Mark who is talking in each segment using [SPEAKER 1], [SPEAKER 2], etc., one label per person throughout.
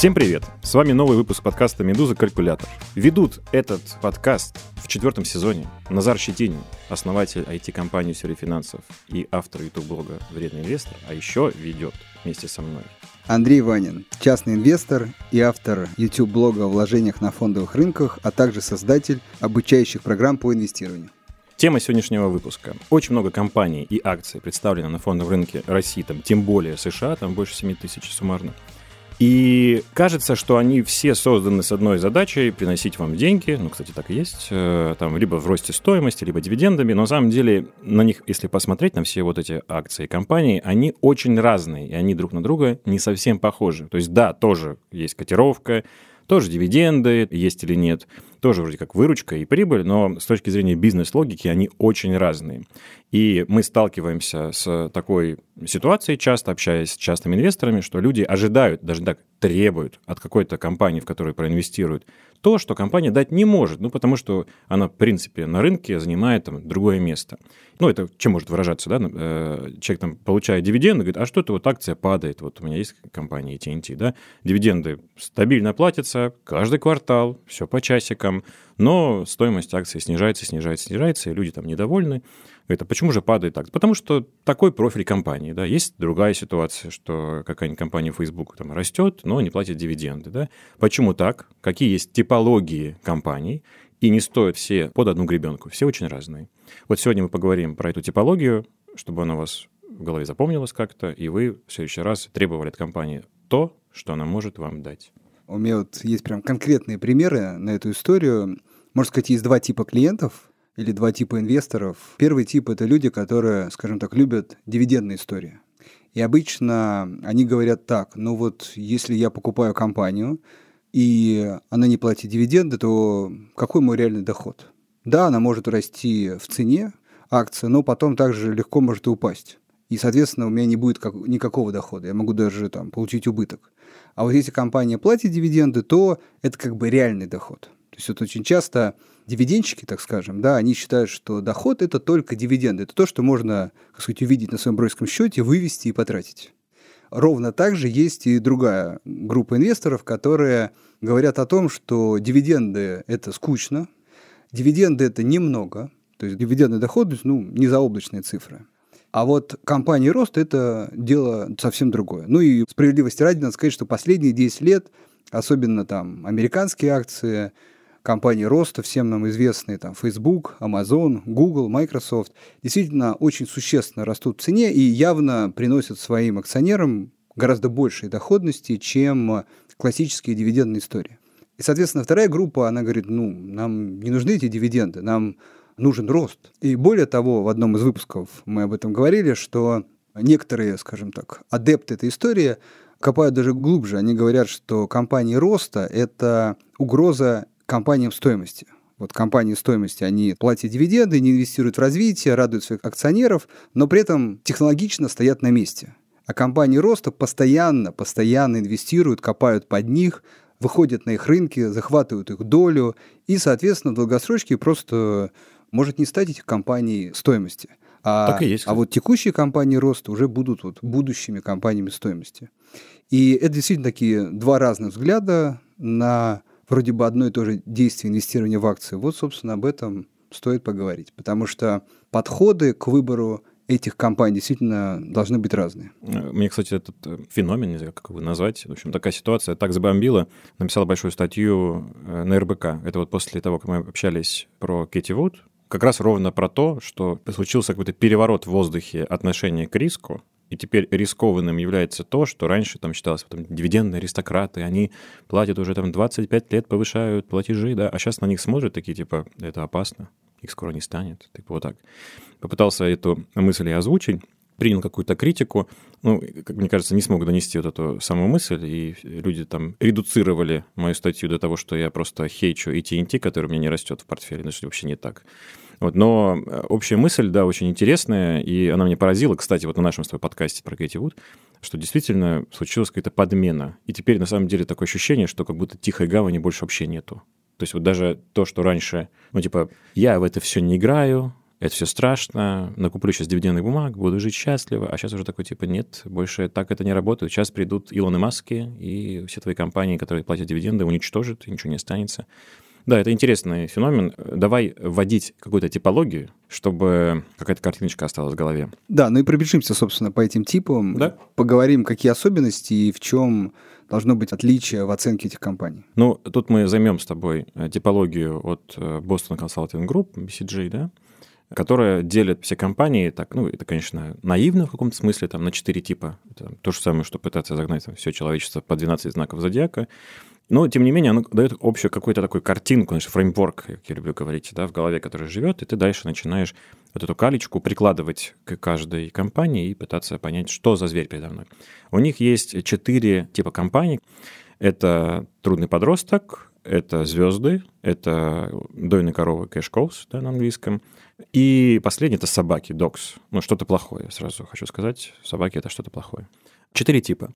[SPEAKER 1] Всем привет! С вами новый выпуск подкаста «Медуза. Калькулятор». Ведут этот подкаст в четвертом сезоне Назар Щетинин, основатель IT-компании «Сфере финансов» и автор YouTube-блога «Вредный инвестор», а еще ведет вместе со мной
[SPEAKER 2] Андрей Ванин, частный инвестор и автор YouTube-блога о вложениях на фондовых рынках, а также создатель обучающих программ по инвестированию.
[SPEAKER 1] Тема сегодняшнего выпуска. Очень много компаний и акций представлено на фондовом рынке России, там, тем более США, там больше 7 тысяч суммарно. И кажется, что они все созданы с одной задачей приносить вам деньги, ну, кстати, так и есть, э, там, либо в росте стоимости, либо дивидендами, но на самом деле на них, если посмотреть, на все вот эти акции компании, они очень разные, и они друг на друга не совсем похожи. То есть, да, тоже есть котировка, тоже дивиденды, есть или нет, тоже вроде как выручка и прибыль, но с точки зрения бизнес-логики они очень разные. И мы сталкиваемся с такой ситуацией, часто общаясь с частными инвесторами, что люди ожидают, даже так требуют от какой-то компании, в которой проинвестируют, то, что компания дать не может, ну, потому что она, в принципе, на рынке занимает там другое место. Ну, это чем может выражаться, да? Э, человек там получает дивиденды, говорит, а что это вот акция падает? Вот у меня есть компания TNT, да? Дивиденды стабильно платятся каждый квартал, все по часикам, но стоимость акции снижается, снижается, снижается, и люди там недовольны. Это почему же падает так? Потому что такой профиль компании, да, есть другая ситуация, что какая-нибудь компания Facebook там растет, но не платит дивиденды, да. Почему так? Какие есть типологии компаний? И не стоят все под одну гребенку, все очень разные. Вот сегодня мы поговорим про эту типологию, чтобы она у вас в голове запомнилась как-то, и вы в следующий раз требовали от компании то, что она может вам дать.
[SPEAKER 2] У меня вот есть прям конкретные примеры на эту историю. Можно сказать, есть два типа клиентов или два типа инвесторов. Первый тип – это люди, которые, скажем так, любят дивидендные истории. И обычно они говорят так, ну вот если я покупаю компанию, и она не платит дивиденды, то какой мой реальный доход? Да, она может расти в цене акции, но потом также легко может и упасть. И, соответственно, у меня не будет как, никакого дохода. Я могу даже там, получить убыток. А вот если компания платит дивиденды, то это как бы реальный доход. То есть вот очень часто дивидендщики, так скажем, да, они считают, что доход – это только дивиденды. Это то, что можно, так сказать, увидеть на своем брокерском счете, вывести и потратить. Ровно так же есть и другая группа инвесторов, которые говорят о том, что дивиденды – это скучно, дивиденды – это немного, то есть дивидендный доход, ну, не заоблачные цифры. А вот компании рост – это дело совсем другое. Ну и справедливости ради надо сказать, что последние 10 лет, особенно там американские акции – компании роста, всем нам известные там Facebook, Amazon, Google, Microsoft, действительно очень существенно растут в цене и явно приносят своим акционерам гораздо большей доходности, чем классические дивидендные истории. И, соответственно, вторая группа, она говорит, ну, нам не нужны эти дивиденды, нам нужен рост. И более того, в одном из выпусков мы об этом говорили, что некоторые, скажем так, адепты этой истории копают даже глубже. Они говорят, что компании роста – это угроза компаниям стоимости. Вот компании стоимости, они платят дивиденды, не инвестируют в развитие, радуют своих акционеров, но при этом технологично стоят на месте. А компании роста постоянно, постоянно инвестируют, копают под них, выходят на их рынки, захватывают их долю, и, соответственно, в долгосрочке просто может не стать этих компаний стоимости. А,
[SPEAKER 1] так и есть,
[SPEAKER 2] а вот текущие компании роста уже будут вот будущими компаниями стоимости. И это действительно такие два разных взгляда на вроде бы одно и то же действие инвестирования в акции. Вот, собственно, об этом стоит поговорить, потому что подходы к выбору этих компаний действительно должны быть разные.
[SPEAKER 1] Мне, кстати, этот э, феномен, не знаю, как его назвать, в общем, такая ситуация так забомбила. Написал большую статью э, на РБК. Это вот после того, как мы общались про Кэти Вуд, как раз ровно про то, что случился какой-то переворот в воздухе отношения к риску, и теперь рискованным является то, что раньше там считалось, там, дивидендные аристократы, они платят уже там 25 лет, повышают платежи, да, а сейчас на них смотрят такие, типа, это опасно, их скоро не станет, типа вот так. Попытался эту мысль и озвучить, принял какую-то критику, ну, как мне кажется, не смог донести вот эту самую мысль, и люди там редуцировали мою статью до того, что я просто хейчу и TNT, который у меня не растет в портфеле, что вообще не так. Вот, но э, общая мысль, да, очень интересная, и она меня поразила, кстати, вот на нашем с тобой подкасте про Кэти Вуд, что действительно случилась какая-то подмена. И теперь, на самом деле, такое ощущение, что как будто тихой гавани больше вообще нету. То есть вот даже то, что раньше, ну, типа, я в это все не играю, это все страшно, накуплю сейчас дивидендных бумаг, буду жить счастливо, а сейчас уже такой типа нет, больше так это не работает. Сейчас придут Илоны Маски, и все твои компании, которые платят дивиденды, уничтожат, и ничего не останется. Да, это интересный феномен. Давай вводить какую-то типологию, чтобы какая-то картиночка осталась в голове.
[SPEAKER 2] Да, ну и пробежимся, собственно, по этим типам.
[SPEAKER 1] Да.
[SPEAKER 2] Поговорим, какие особенности и в чем должно быть отличие в оценке этих компаний.
[SPEAKER 1] Ну, тут мы займем с тобой э, типологию от э, Boston Consulting Group, BCG, да, которая делит все компании, так, ну, это, конечно, наивно в каком-то смысле, там, на четыре типа. Это то же самое, что пытаться загнать там, все человечество по 12 знаков зодиака. Но, тем не менее, оно дает общую какую-то такую картинку, значит, фреймворк, как я люблю говорить, да, в голове, который живет, и ты дальше начинаешь вот эту калечку прикладывать к каждой компании и пытаться понять, что за зверь передо мной. У них есть четыре типа компаний. Это трудный подросток, это звезды, это дойные коровы кэш-коус да, на английском, и последний — это собаки, dogs. Ну, что-то плохое, сразу хочу сказать. Собаки — это что-то плохое. Четыре типа.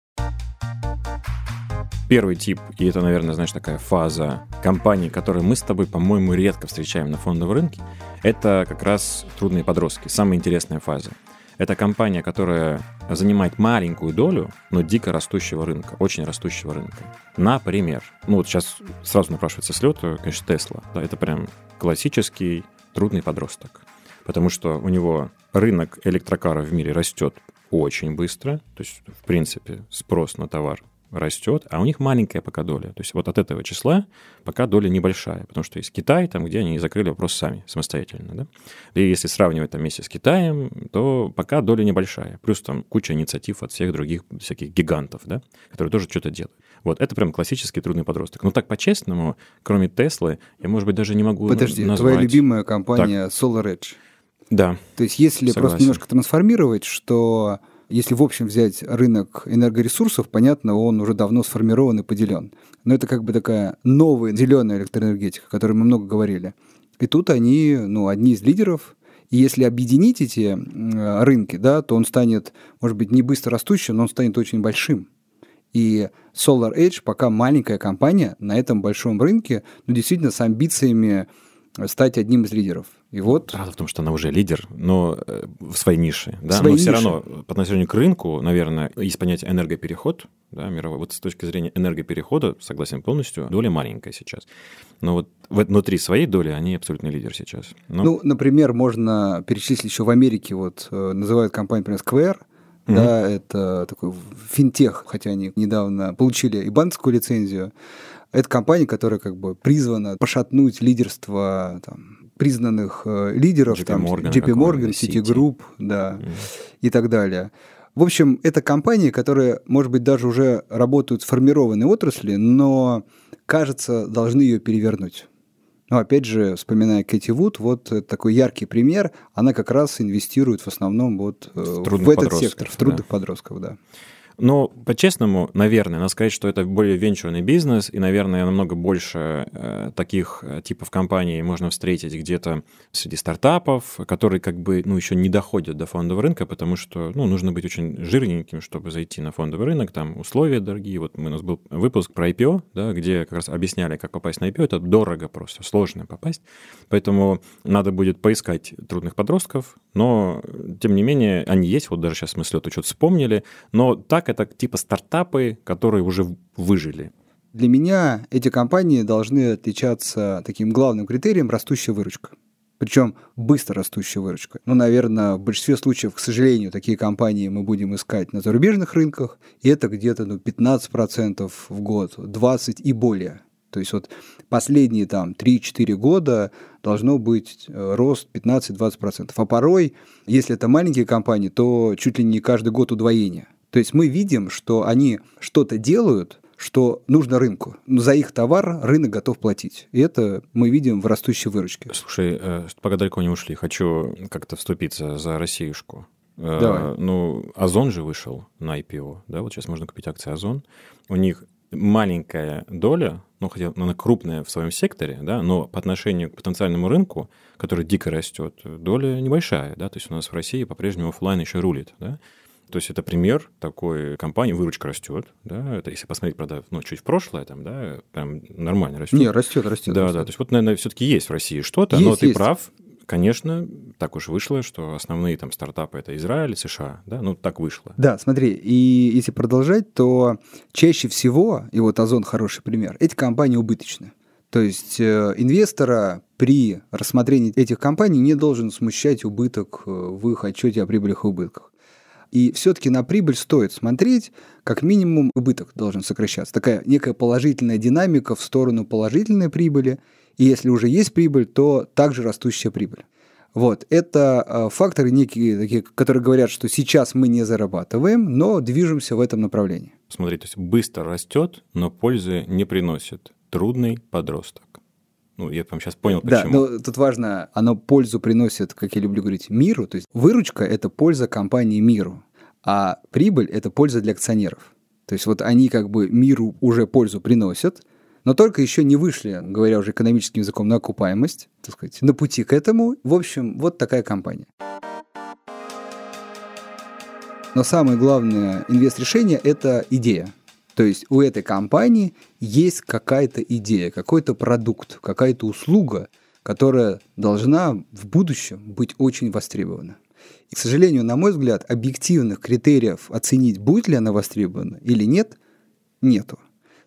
[SPEAKER 1] Первый тип, и это, наверное, знаешь, такая фаза компаний, которые мы с тобой, по-моему, редко встречаем на фондовом рынке, это как раз трудные подростки, самая интересная фаза. Это компания, которая занимает маленькую долю, но дико растущего рынка, очень растущего рынка. Например, ну вот сейчас сразу напрашивается с лета, конечно, Тесла. Да, это прям классический трудный подросток. Потому что у него рынок электрокаров в мире растет очень быстро. То есть, в принципе, спрос на товар растет, а у них маленькая пока доля. То есть вот от этого числа пока доля небольшая, потому что есть Китай, там, где они закрыли вопрос сами, самостоятельно. Да? И если сравнивать там вместе с Китаем, то пока доля небольшая. Плюс там куча инициатив от всех других всяких гигантов, да, которые тоже что-то делают. Вот, это прям классический трудный подросток. Но так по-честному, кроме Теслы, я, может быть, даже не могу
[SPEAKER 2] Подожди,
[SPEAKER 1] назвать...
[SPEAKER 2] твоя любимая компания так. Solar Edge.
[SPEAKER 1] Да.
[SPEAKER 2] То есть если Согласен. просто немножко трансформировать, что если в общем взять рынок энергоресурсов, понятно, он уже давно сформирован и поделен. Но это как бы такая новая зеленая электроэнергетика, о которой мы много говорили. И тут они, ну, одни из лидеров. И если объединить эти рынки, да, то он станет, может быть, не быстро растущим, но он станет очень большим. И Solar Edge пока маленькая компания на этом большом рынке, но действительно с амбициями стать одним из лидеров. И вот...
[SPEAKER 1] Правда в том, что она уже лидер, но э, в своей нише. Да?
[SPEAKER 2] Своей
[SPEAKER 1] но все
[SPEAKER 2] нише.
[SPEAKER 1] равно по отношению к рынку, наверное, есть понятие энергопереход, да, мировой. Вот с точки зрения энергоперехода, согласен полностью, доля маленькая сейчас. Но вот внутри своей доли они абсолютный лидер сейчас.
[SPEAKER 2] Но... Ну, например, можно перечислить еще в Америке, вот э, называют компанию, например, Square, Mm-hmm. Да, это такой финтех, хотя они недавно получили и банковскую лицензию. Это компания, которая как бы призвана пошатнуть лидерство там, признанных э, лидеров, JP там, Morgan, JP Morgan, Citigroup, да, mm. и так далее. В общем, это компании, которые, может быть, даже уже работают в сформированной отрасли, но, кажется, должны ее перевернуть. Но опять же, вспоминая Кэти Вуд, вот такой яркий пример, она как раз инвестирует в основном вот э, в, в этот сектор, в трудных да. подростков, да.
[SPEAKER 1] Но по-честному, наверное, надо сказать, что это более венчурный бизнес, и, наверное, намного больше э, таких э, типов компаний можно встретить где-то среди стартапов, которые как бы, ну, еще не доходят до фондового рынка, потому что, ну, нужно быть очень жирненьким, чтобы зайти на фондовый рынок, там условия дорогие. Вот у нас был выпуск про IPO, да, где как раз объясняли, как попасть на IPO. Это дорого просто, сложно попасть. Поэтому надо будет поискать трудных подростков, но, тем не менее, они есть. Вот даже сейчас мы с что-то вспомнили. Но так так это типа стартапы, которые уже выжили.
[SPEAKER 2] Для меня эти компании должны отличаться таким главным критерием растущая выручка. Причем быстро растущая выручка. Ну, наверное, в большинстве случаев, к сожалению, такие компании мы будем искать на зарубежных рынках, и это где-то ну, 15% в год, 20% и более. То есть вот последние там 3-4 года должно быть э, рост 15-20%. А порой, если это маленькие компании, то чуть ли не каждый год удвоение. То есть мы видим, что они что-то делают, что нужно рынку. За их товар рынок готов платить. И это мы видим в растущей выручке.
[SPEAKER 1] Слушай, пока далеко не ушли, хочу как-то вступиться за Россиюшку.
[SPEAKER 2] Э, Давай.
[SPEAKER 1] Ну, Озон же вышел на IPO, да, вот сейчас можно купить акции Озон. У них маленькая доля, ну, хотя она крупная в своем секторе, да, но по отношению к потенциальному рынку, который дико растет, доля небольшая, да, то есть у нас в России по-прежнему офлайн еще рулит, да. То есть это пример такой компании, выручка растет, да, это если посмотреть, правда, ну, чуть в прошлое, там, да, прям нормально растет.
[SPEAKER 2] Не, растет, растет.
[SPEAKER 1] Да,
[SPEAKER 2] растет.
[SPEAKER 1] да, то есть вот, наверное, все-таки есть в России что-то, есть, но ты есть. прав, конечно, так уж вышло, что основные там стартапы это Израиль, США, да, ну так вышло.
[SPEAKER 2] Да, смотри, и если продолжать, то чаще всего, и вот Озон хороший пример, эти компании убыточны. То есть э, инвестора при рассмотрении этих компаний не должен смущать убыток э, в их отчете о прибылях и убытках. И все-таки на прибыль стоит смотреть, как минимум убыток должен сокращаться. Такая некая положительная динамика в сторону положительной прибыли. И если уже есть прибыль, то также растущая прибыль. Вот, это э, факторы некие, такие, которые говорят, что сейчас мы не зарабатываем, но движемся в этом направлении.
[SPEAKER 1] Смотри, то есть быстро растет, но пользы не приносит трудный подросток. Ну, я там сейчас понял, почему.
[SPEAKER 2] Да, но тут важно, оно пользу приносит, как я люблю говорить, миру. То есть выручка – это польза компании миру, а прибыль – это польза для акционеров. То есть вот они как бы миру уже пользу приносят, но только еще не вышли, говоря уже экономическим языком, на окупаемость, так сказать, на пути к этому. В общем, вот такая компания. Но самое главное инвест-решение – это идея. То есть у этой компании есть какая-то идея, какой-то продукт, какая-то услуга, которая должна в будущем быть очень востребована. И, к сожалению, на мой взгляд, объективных критериев оценить, будет ли она востребована или нет, нету.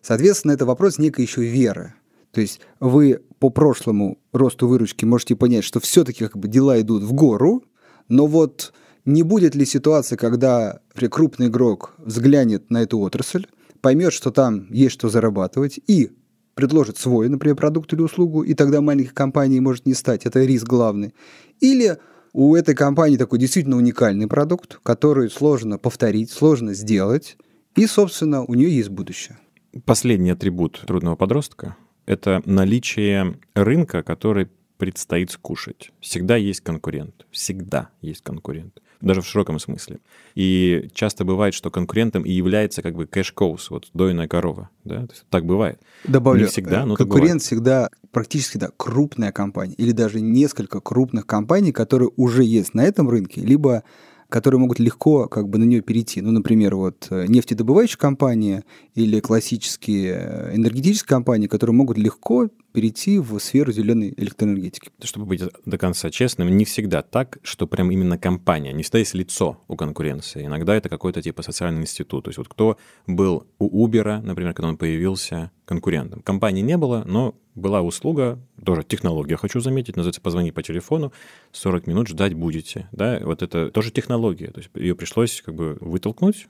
[SPEAKER 2] Соответственно, это вопрос некой еще веры. То есть вы по прошлому росту выручки можете понять, что все-таки как бы дела идут в гору, но вот не будет ли ситуация, когда крупный игрок взглянет на эту отрасль, поймет, что там есть что зарабатывать, и предложит свой, например, продукт или услугу, и тогда маленькой компании может не стать. Это риск главный. Или у этой компании такой действительно уникальный продукт, который сложно повторить, сложно сделать, и, собственно, у нее есть будущее.
[SPEAKER 1] Последний атрибут трудного подростка — это наличие рынка, который предстоит скушать. Всегда есть конкурент. Всегда есть конкурент даже в широком смысле. И часто бывает, что конкурентом и является как бы кэш-коус, вот дойная корова. Да? То есть, так бывает.
[SPEAKER 2] Добавлю,
[SPEAKER 1] Не всегда, но
[SPEAKER 2] конкурент всегда практически да, крупная компания или даже несколько крупных компаний, которые уже есть на этом рынке, либо которые могут легко как бы на нее перейти. Ну, например, вот э, нефтедобывающая компания или классические э, энергетические компании, которые могут легко перейти в сферу зеленой электроэнергетики.
[SPEAKER 1] Чтобы быть до конца честным, не всегда так, что прям именно компания, не всегда есть лицо у конкуренции. Иногда это какой-то типа социальный институт. То есть вот кто был у Uber, например, когда он появился конкурентом. Компании не было, но была услуга, тоже технология, хочу заметить, называется «позвони по телефону, 40 минут ждать будете». Да? Вот это тоже технология, то есть ее пришлось как бы вытолкнуть,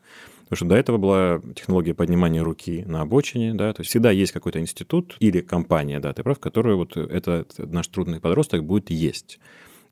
[SPEAKER 1] потому что до этого была технология поднимания руки на обочине, да, то есть всегда есть какой-то институт или компания, да, ты прав, которую вот этот наш трудный подросток будет есть.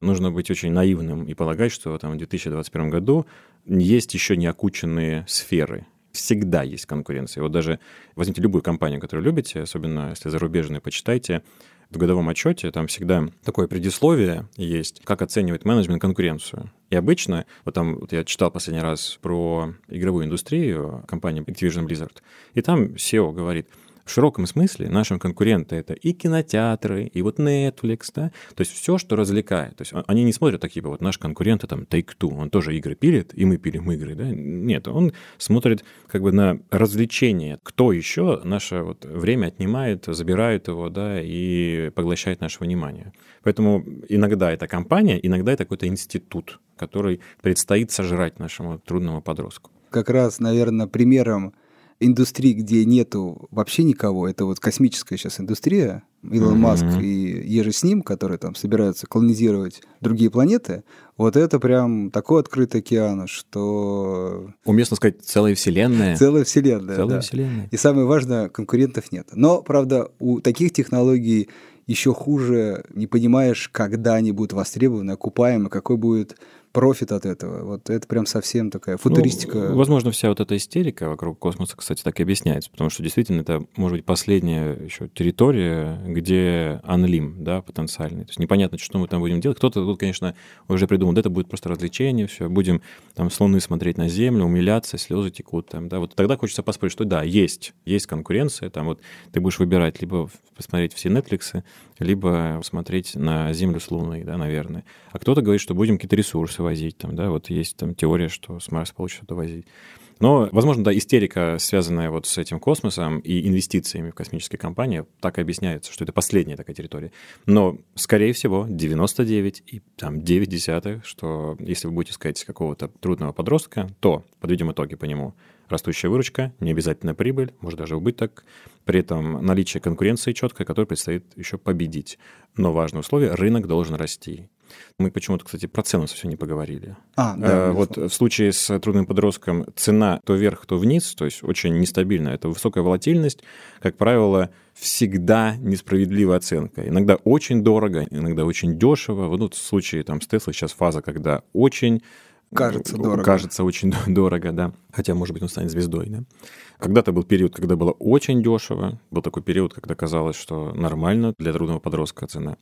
[SPEAKER 1] Нужно быть очень наивным и полагать, что там, в 2021 году есть еще не окученные сферы, всегда есть конкуренция. Вот даже возьмите любую компанию, которую любите, особенно если зарубежные, почитайте, в годовом отчете там всегда такое предисловие есть, как оценивает менеджмент конкуренцию. И обычно, вот там вот я читал последний раз про игровую индустрию компании Activision Blizzard, и там SEO говорит – в широком смысле нашим конкуренты это и кинотеатры, и вот Netflix, да, то есть все, что развлекает. То есть они не смотрят такие, вот наш конкурент там Take-Two, он тоже игры пилит, и мы пилим игры, да. Нет, он смотрит как бы на развлечение, кто еще наше вот время отнимает, забирает его, да, и поглощает наше внимание. Поэтому иногда это компания, иногда это какой-то институт, который предстоит сожрать нашему трудному подростку.
[SPEAKER 2] Как раз, наверное, примером индустрии, где нету вообще никого, это вот космическая сейчас индустрия, Илон mm-hmm. Маск и еже с ним, которые там собираются колонизировать другие планеты, вот это прям такой открытый океан, что...
[SPEAKER 1] Уместно сказать, целая вселенная.
[SPEAKER 2] Целая вселенная,
[SPEAKER 1] Целая
[SPEAKER 2] да.
[SPEAKER 1] вселенная.
[SPEAKER 2] И самое важное, конкурентов нет. Но, правда, у таких технологий еще хуже, не понимаешь, когда они будут востребованы, окупаемы, какой будет профит от этого. Вот это прям совсем такая футуристика.
[SPEAKER 1] Ну, возможно, вся вот эта истерика вокруг космоса, кстати, так и объясняется, потому что действительно это может быть последняя еще территория, где анлим, да, потенциальный. То есть непонятно, что мы там будем делать. Кто-то тут, конечно, уже придумал, да, это будет просто развлечение, все, будем там с Луны смотреть на Землю, умиляться, слезы текут там, да. Вот тогда хочется поспорить, что да, есть, есть конкуренция, там вот ты будешь выбирать либо посмотреть все Netflix, либо смотреть на Землю с Луны, да, наверное. А кто-то говорит, что будем какие-то ресурсы возить, там, да, вот есть там теория, что с Марса получится что-то возить. Но, возможно, да, истерика, связанная вот с этим космосом и инвестициями в космические компании, так и объясняется, что это последняя такая территория. Но, скорее всего, 99 и там 9 десятых, что если вы будете искать какого-то трудного подростка, то подведем итоги по нему. Растущая выручка, не обязательно прибыль, может даже убыток, при этом наличие конкуренции четкой, которой предстоит еще победить. Но важное условие – рынок должен расти. Мы почему-то, кстати, про цену совсем не поговорили.
[SPEAKER 2] А, да.
[SPEAKER 1] Э, вот в случае с трудным подростком цена то вверх, то вниз, то есть очень нестабильная. Это высокая волатильность, как правило, всегда несправедливая оценка. Иногда очень дорого, иногда очень дешево. Вот в случае там, с Теслой сейчас фаза, когда очень
[SPEAKER 2] Кажется дорого.
[SPEAKER 1] Кажется очень дорого, да. Хотя, может быть, он станет звездой, да. Когда-то был период, когда было очень дешево. Был такой период, когда казалось, что нормально для трудного подростка цена.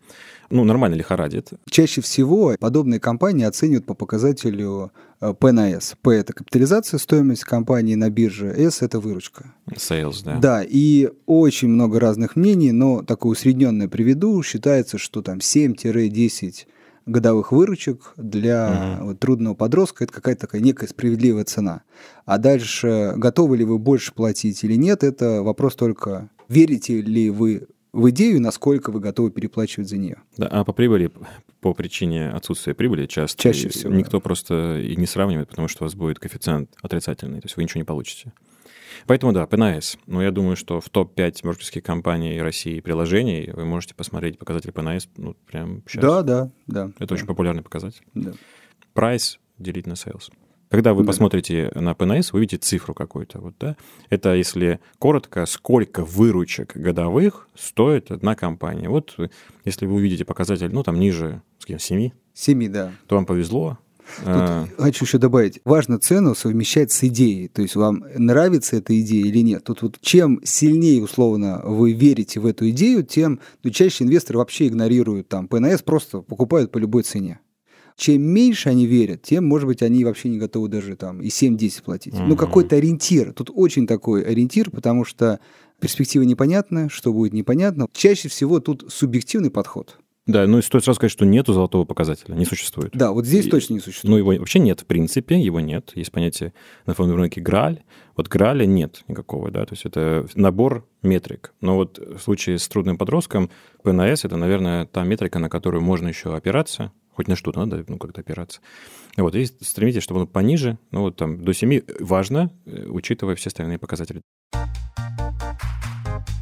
[SPEAKER 1] Ну, нормально лихорадит.
[SPEAKER 2] Чаще всего подобные компании оценивают по показателю э, P на S. P – это капитализация, стоимость компании на бирже, S – это выручка.
[SPEAKER 1] Sales, да.
[SPEAKER 2] Да, и очень много разных мнений, но такое усредненное приведу. Считается, что там 7-10 годовых выручек для угу. вот, трудного подростка это какая-то такая некая справедливая цена. А дальше, готовы ли вы больше платить или нет, это вопрос только, верите ли вы в идею, насколько вы готовы переплачивать за нее.
[SPEAKER 1] Да, а по прибыли, по причине отсутствия прибыли часто
[SPEAKER 2] Чаще всего,
[SPEAKER 1] никто да. просто и не сравнивает, потому что у вас будет коэффициент отрицательный, то есть вы ничего не получите. Поэтому да, PNS. Но я думаю, что в топ-5 мерческих компаний России приложений вы можете посмотреть показатель PNS ну, прямо сейчас.
[SPEAKER 2] Да, да, да.
[SPEAKER 1] Это
[SPEAKER 2] да.
[SPEAKER 1] очень популярный показатель.
[SPEAKER 2] Да.
[SPEAKER 1] Прайс делить на sales. Когда вы да. посмотрите на PNS, вы увидите цифру какую-то. Вот, да? Это, если коротко, сколько выручек годовых стоит одна компания. Вот если вы увидите показатель, ну, там ниже, с кем, 7,
[SPEAKER 2] 7, да.
[SPEAKER 1] то вам повезло,
[SPEAKER 2] Тут а... хочу еще добавить, важно цену совмещать с идеей, то есть вам нравится эта идея или нет. Тут вот чем сильнее, условно, вы верите в эту идею, тем ну, чаще инвесторы вообще игнорируют там ПНС, просто покупают по любой цене. Чем меньше они верят, тем, может быть, они вообще не готовы даже там и 7-10 платить. Mm-hmm. Ну, какой-то ориентир. Тут очень такой ориентир, потому что перспектива непонятная, что будет непонятно. Чаще всего тут субъективный подход.
[SPEAKER 1] Да, ну и стоит сразу сказать, что нету золотого показателя, не существует.
[SPEAKER 2] Да, вот здесь и, точно не существует.
[SPEAKER 1] Ну, его вообще нет, в принципе, его нет. Есть понятие на фондовом рынке Грааль. Вот Грааля нет никакого, да, то есть это набор метрик. Но вот в случае с трудным подростком ПНС — это, наверное, та метрика, на которую можно еще опираться, хоть на что-то надо, ну, как-то опираться. Вот, и стремитесь, чтобы он пониже, ну, вот там до 7 важно, э, учитывая все остальные показатели.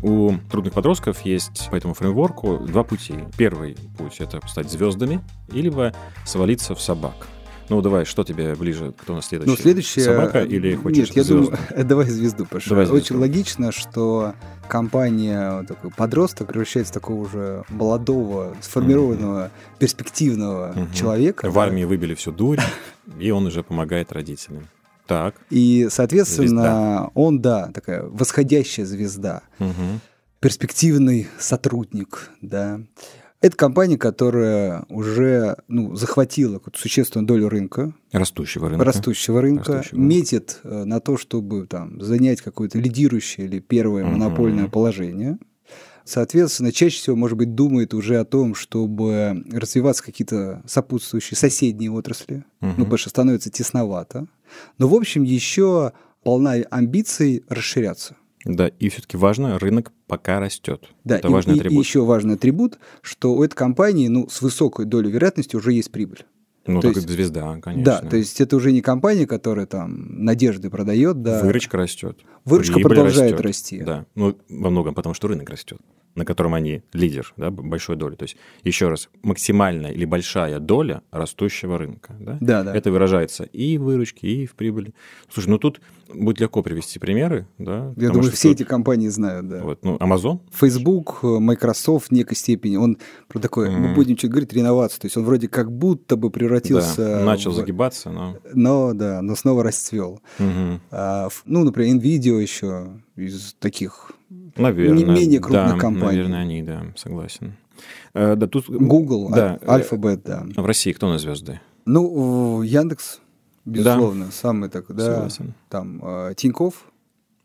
[SPEAKER 1] У трудных подростков есть по этому фреймворку два пути. Первый путь — это стать звездами, либо свалиться в собак. Ну, давай, что тебе ближе? Кто у нас следующий?
[SPEAKER 2] Ну, следующая...
[SPEAKER 1] Собака или хочешь
[SPEAKER 2] Нет, я
[SPEAKER 1] звезду?
[SPEAKER 2] думаю, давай звезду, пошли. Давай звезду. Очень логично, что компания, такой подросток превращается в такого уже молодого, сформированного, mm-hmm. перспективного mm-hmm. человека.
[SPEAKER 1] В да? армии выбили всю дурь, и он уже помогает родителям. Так.
[SPEAKER 2] И, соответственно, звезда. он, да, такая восходящая звезда,
[SPEAKER 1] угу.
[SPEAKER 2] перспективный сотрудник, да. Это компания, которая уже ну, захватила существенную долю рынка.
[SPEAKER 1] Растущего рынка.
[SPEAKER 2] Растущего рынка. Растущего. Метит э, на то, чтобы там, занять какое-то лидирующее или первое угу. монопольное положение. Соответственно, чаще всего, может быть, думает уже о том, чтобы развиваться какие-то сопутствующие соседние отрасли. Угу. Ну, потому что становится тесновато. Но, в общем, еще полна амбиций расширяться.
[SPEAKER 1] Да, и все-таки важно, рынок пока растет.
[SPEAKER 2] Да,
[SPEAKER 1] Это
[SPEAKER 2] и,
[SPEAKER 1] важный атрибут.
[SPEAKER 2] И еще важный атрибут, что у этой компании ну, с высокой долей вероятности уже есть прибыль.
[SPEAKER 1] Ну,
[SPEAKER 2] то
[SPEAKER 1] так
[SPEAKER 2] есть,
[SPEAKER 1] звезда, конечно.
[SPEAKER 2] Да, то есть это уже не компания, которая там надежды продает, да.
[SPEAKER 1] Выручка растет.
[SPEAKER 2] Выручка продолжает
[SPEAKER 1] растет.
[SPEAKER 2] расти.
[SPEAKER 1] Да, ну, во многом потому, что рынок растет на котором они лидер, да, большой доли. То есть, еще раз, максимальная или большая доля растущего рынка. Да?
[SPEAKER 2] Да, да.
[SPEAKER 1] Это выражается и в выручке, и в прибыли. Слушай, ну тут будет легко привести примеры. Да,
[SPEAKER 2] Я думаю, все тут... эти компании знают, да.
[SPEAKER 1] Вот, ну, Amazon.
[SPEAKER 2] Facebook, Microsoft в некой степени, он про такое, mm-hmm. мы будем чуть говорить, реновацию. То есть он вроде как будто бы превратился...
[SPEAKER 1] Да, начал
[SPEAKER 2] в...
[SPEAKER 1] загибаться, но...
[SPEAKER 2] Но, да, но снова расцвел.
[SPEAKER 1] Mm-hmm.
[SPEAKER 2] А, ну, например, NVIDIA еще из таких
[SPEAKER 1] Наверное.
[SPEAKER 2] Не менее крупных
[SPEAKER 1] да,
[SPEAKER 2] компаний.
[SPEAKER 1] Наверное, они, да, согласен. Э, да, тут...
[SPEAKER 2] Google,
[SPEAKER 1] да,
[SPEAKER 2] Alphabet, да.
[SPEAKER 1] В России кто на звезды?
[SPEAKER 2] Ну, Яндекс, безусловно, да. самый такой, да.
[SPEAKER 1] Согласен.
[SPEAKER 2] Там э, Тиньков.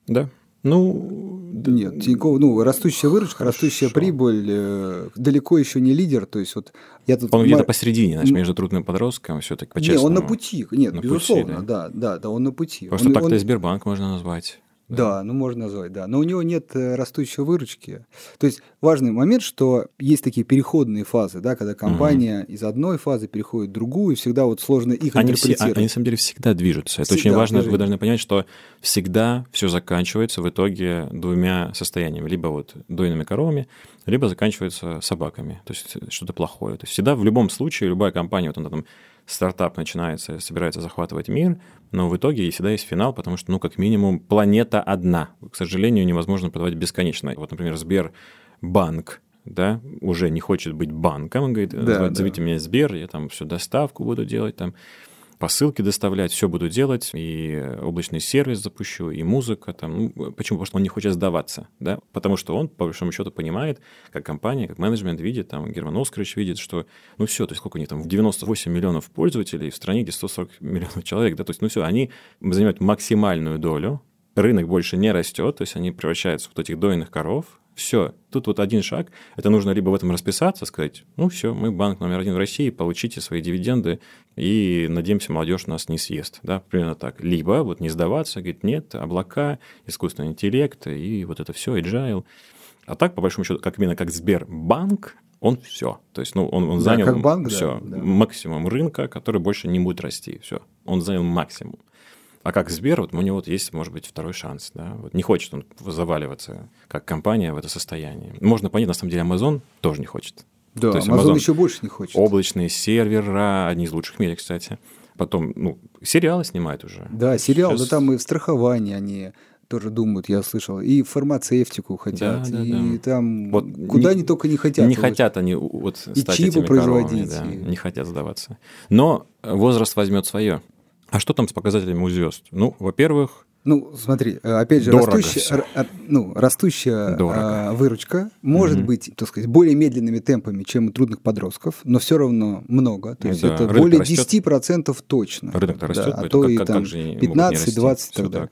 [SPEAKER 1] Да. Ну,
[SPEAKER 2] Нет, Тинькофф, ну, растущая выручка, Хорошо. растущая прибыль, э, далеко еще не лидер, то есть вот я тут...
[SPEAKER 1] Он где-то посередине, значит, между трудным подростком все-таки по-честному.
[SPEAKER 2] Нет, он на пути, нет, на безусловно, пути, да? да, да, да, он на пути.
[SPEAKER 1] Просто
[SPEAKER 2] он,
[SPEAKER 1] так-то
[SPEAKER 2] он...
[SPEAKER 1] и Сбербанк можно назвать.
[SPEAKER 2] Да. ну можно назвать, да. Но у него нет э, растущей выручки. То есть важный момент, что есть такие переходные фазы, да, когда компания угу. из одной фазы переходит в другую, и всегда вот сложно их
[SPEAKER 1] они
[SPEAKER 2] интерпретировать.
[SPEAKER 1] Все, они, на самом деле всегда движутся. Это всегда очень важно, движение. вы должны понять, что всегда все заканчивается в итоге двумя состояниями. Либо вот дойными коровами, либо заканчивается собаками. То есть что-то плохое. То есть всегда в любом случае любая компания, вот она там стартап начинается, собирается захватывать мир, но в итоге всегда есть финал, потому что, ну, как минимум, планета одна. К сожалению, невозможно продавать бесконечно. Вот, например, Сбербанк, да, уже не хочет быть банком, он говорит, да, зовите да. меня Сбер, я там всю доставку буду делать, там, посылки доставлять, все буду делать, и облачный сервис запущу, и музыка там. Ну, почему? Потому что он не хочет сдаваться, да? Потому что он, по большому счету, понимает, как компания, как менеджмент видит, там, Герман Оскарович видит, что, ну все, то есть сколько у них там, в 98 миллионов пользователей в стране, где 140 миллионов человек, да, то есть, ну все, они занимают максимальную долю, рынок больше не растет, то есть они превращаются в вот этих дойных коров, все, тут вот один шаг. Это нужно либо в этом расписаться, сказать, ну все, мы банк номер один в России, получите свои дивиденды и надеемся, молодежь нас не съест. Да, примерно так. Либо вот не сдаваться, говорит, нет, облака, искусственный интеллект и вот это все, agile. А так, по большому счету, как именно как Сбербанк, он все. То есть, ну, он, он занял
[SPEAKER 2] как банк,
[SPEAKER 1] все,
[SPEAKER 2] да, да.
[SPEAKER 1] максимум рынка, который больше не будет расти. Все. Он занял максимум. А как Сбер, вот у него вот есть, может быть, второй шанс. Да? Вот не хочет он заваливаться как компания в это состояние. Можно понять, на самом деле, Amazon тоже не хочет.
[SPEAKER 2] Да, То есть Amazon, Amazon еще больше не хочет.
[SPEAKER 1] Облачные сервера, одни из лучших в мире, кстати. Потом, ну, сериалы снимают уже.
[SPEAKER 2] Да, сериал, Сейчас... да там и в страховании они тоже думают, я слышал, и фармацевтику хотят, да, да, и да. там вот куда не, они только не хотят.
[SPEAKER 1] Не хотят они вот
[SPEAKER 2] и стать чипы производить.
[SPEAKER 1] Коровами, да, не хотят сдаваться. Но возраст возьмет свое. А что там с показателями у звезд? Ну, во-первых,
[SPEAKER 2] ну, смотри, э, опять же, растущая, ну, растущая а, выручка может mm-hmm. быть, так сказать, более медленными темпами, чем у трудных подростков, но все равно много. То есть да. это Рынок более растет. 10% точно.
[SPEAKER 1] Рынок
[SPEAKER 2] да,
[SPEAKER 1] растет,
[SPEAKER 2] а то как, и там 15-20 и так далее.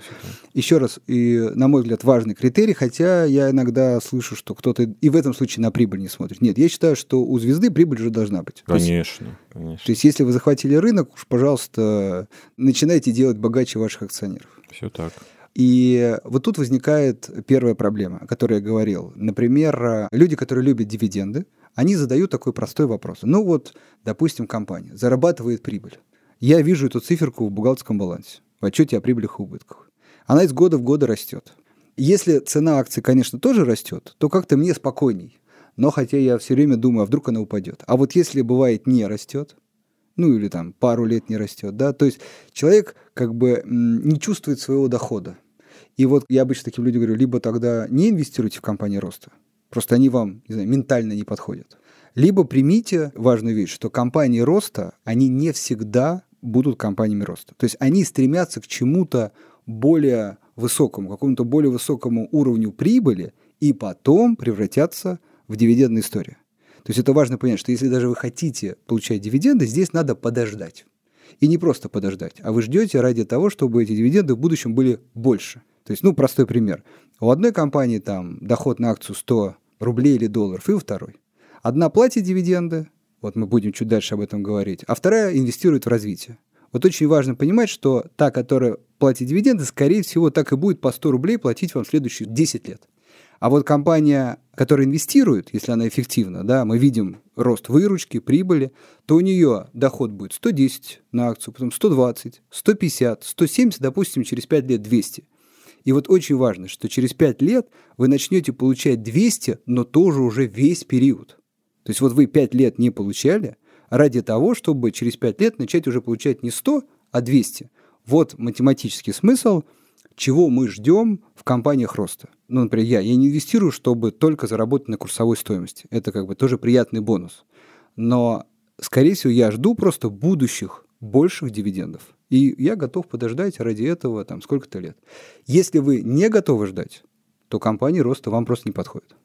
[SPEAKER 2] Еще раз, и, на мой взгляд, важный критерий, хотя я иногда слышу, что кто-то и в этом случае на прибыль не смотрит. Нет, я считаю, что у звезды прибыль же должна быть.
[SPEAKER 1] Конечно, есть, конечно.
[SPEAKER 2] То есть если вы захватили рынок, уж, пожалуйста, начинайте делать богаче ваших акционеров.
[SPEAKER 1] Все так.
[SPEAKER 2] И вот тут возникает первая проблема, о которой я говорил. Например, люди, которые любят дивиденды, они задают такой простой вопрос. Ну вот, допустим, компания зарабатывает прибыль. Я вижу эту циферку в бухгалтерском балансе, в отчете о прибылях и убытках. Она из года в год растет. Если цена акций, конечно, тоже растет, то как-то мне спокойней. Но хотя я все время думаю, а вдруг она упадет. А вот если бывает не растет, ну или там пару лет не растет, да, то есть человек как бы не чувствует своего дохода. И вот я обычно таким людям говорю, либо тогда не инвестируйте в компании роста, просто они вам, не знаю, ментально не подходят. Либо примите важную вещь, что компании роста, они не всегда будут компаниями роста. То есть они стремятся к чему-то более высокому, какому-то более высокому уровню прибыли, и потом превратятся в дивидендную историю. То есть это важно понять, что если даже вы хотите получать дивиденды, здесь надо подождать. И не просто подождать, а вы ждете ради того, чтобы эти дивиденды в будущем были больше. То есть, ну, простой пример. У одной компании там доход на акцию 100 рублей или долларов, и у второй. Одна платит дивиденды, вот мы будем чуть дальше об этом говорить, а вторая инвестирует в развитие. Вот очень важно понимать, что та, которая платит дивиденды, скорее всего, так и будет по 100 рублей платить вам следующие 10 лет. А вот компания, которая инвестирует, если она эффективна, да, мы видим рост выручки, прибыли, то у нее доход будет 110 на акцию, потом 120, 150, 170, допустим, через 5 лет 200. И вот очень важно, что через 5 лет вы начнете получать 200, но тоже уже весь период. То есть вот вы 5 лет не получали ради того, чтобы через 5 лет начать уже получать не 100, а 200. Вот математический смысл – чего мы ждем в компаниях роста. Ну, например, я, я не инвестирую, чтобы только заработать на курсовой стоимости. Это как бы тоже приятный бонус. Но, скорее всего, я жду просто будущих больших дивидендов. И я готов подождать ради этого там сколько-то лет. Если вы не готовы ждать, то компании роста вам просто не подходят.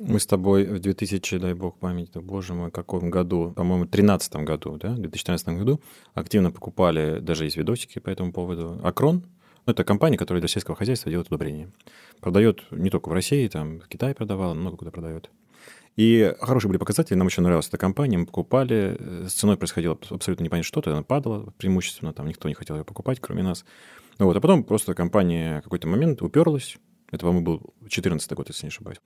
[SPEAKER 1] Мы с тобой в 2000, дай бог память, да, боже мой, каком году, по-моему, в 2013 году, да, в 2013 году активно покупали, даже есть видосики по этому поводу, Акрон, Это компания, которая для сельского хозяйства делает удобрения. Продает не только в России, там Китае продавала, много куда продает. И хорошие были показатели, нам очень нравилась эта компания, мы покупали, э, с ценой происходило абсолютно непонятно что-то, она падала преимущественно, там никто не хотел ее покупать, кроме нас. Вот, а потом просто компания в какой-то момент уперлась, это, по-моему, был 2014 год, если не ошибаюсь.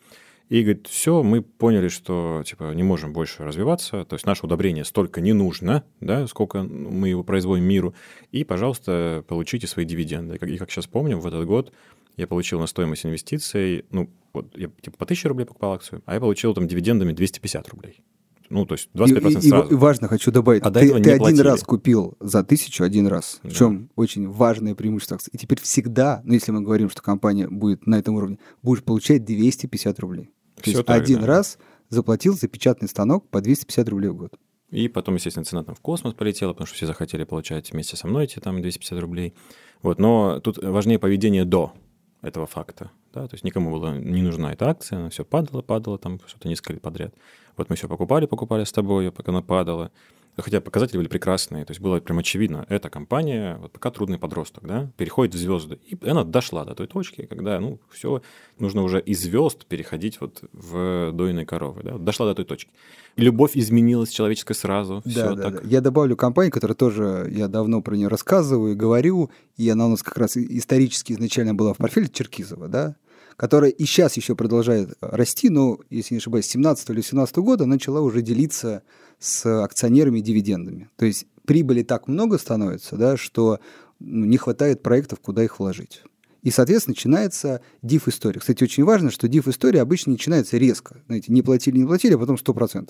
[SPEAKER 1] И говорит, все, мы поняли, что типа не можем больше развиваться, то есть наше удобрение столько не нужно, да, сколько мы его производим миру, и, пожалуйста, получите свои дивиденды. И как сейчас помню, в этот год я получил на стоимость инвестиций, ну, вот я типа по 1000 рублей покупал акцию, а я получил там дивидендами 250 рублей. Ну, то есть 25%
[SPEAKER 2] и,
[SPEAKER 1] сразу.
[SPEAKER 2] И, и важно, хочу добавить,
[SPEAKER 1] а
[SPEAKER 2] ты, ты один
[SPEAKER 1] платили.
[SPEAKER 2] раз купил за тысячу один раз,
[SPEAKER 1] Да.
[SPEAKER 2] в чем очень важное преимущество. И теперь всегда, ну, если мы говорим, что компания будет на этом уровне, будешь получать 250 рублей. То
[SPEAKER 1] Всё
[SPEAKER 2] есть
[SPEAKER 1] так,
[SPEAKER 2] один
[SPEAKER 1] да.
[SPEAKER 2] раз заплатил за печатный станок по 250 рублей в год.
[SPEAKER 1] И потом, естественно, цена там в космос полетела, потому что все захотели получать вместе со мной эти там 250 рублей. Вот, но тут важнее поведение до этого факта. Да? То есть никому была не нужна эта акция, она все падала, падала, там что-то несколько лет подряд. Вот мы все покупали, покупали с тобой, пока она падала. Хотя показатели были прекрасные, то есть было прям очевидно, эта компания, вот пока трудный подросток, да, переходит в звезды. И она дошла до той точки, когда, ну, все, нужно уже из звезд переходить вот в дойные коровы, да, дошла до той точки. Любовь изменилась человеческая сразу, все
[SPEAKER 2] Да, да,
[SPEAKER 1] так.
[SPEAKER 2] да. Я добавлю компанию, которая тоже, я давно про нее рассказываю и говорю, и она у нас как раз исторически изначально была в портфеле Черкизова, да, которая и сейчас еще продолжает расти, но, если не ошибаюсь, с 17 или 17 года начала уже делиться с акционерами дивидендами. То есть прибыли так много становится, да, что ну, не хватает проектов, куда их вложить. И, соответственно, начинается диф-история. Кстати, очень важно, что диф-история обычно начинается резко. Знаете, не платили, не платили, а потом 100%.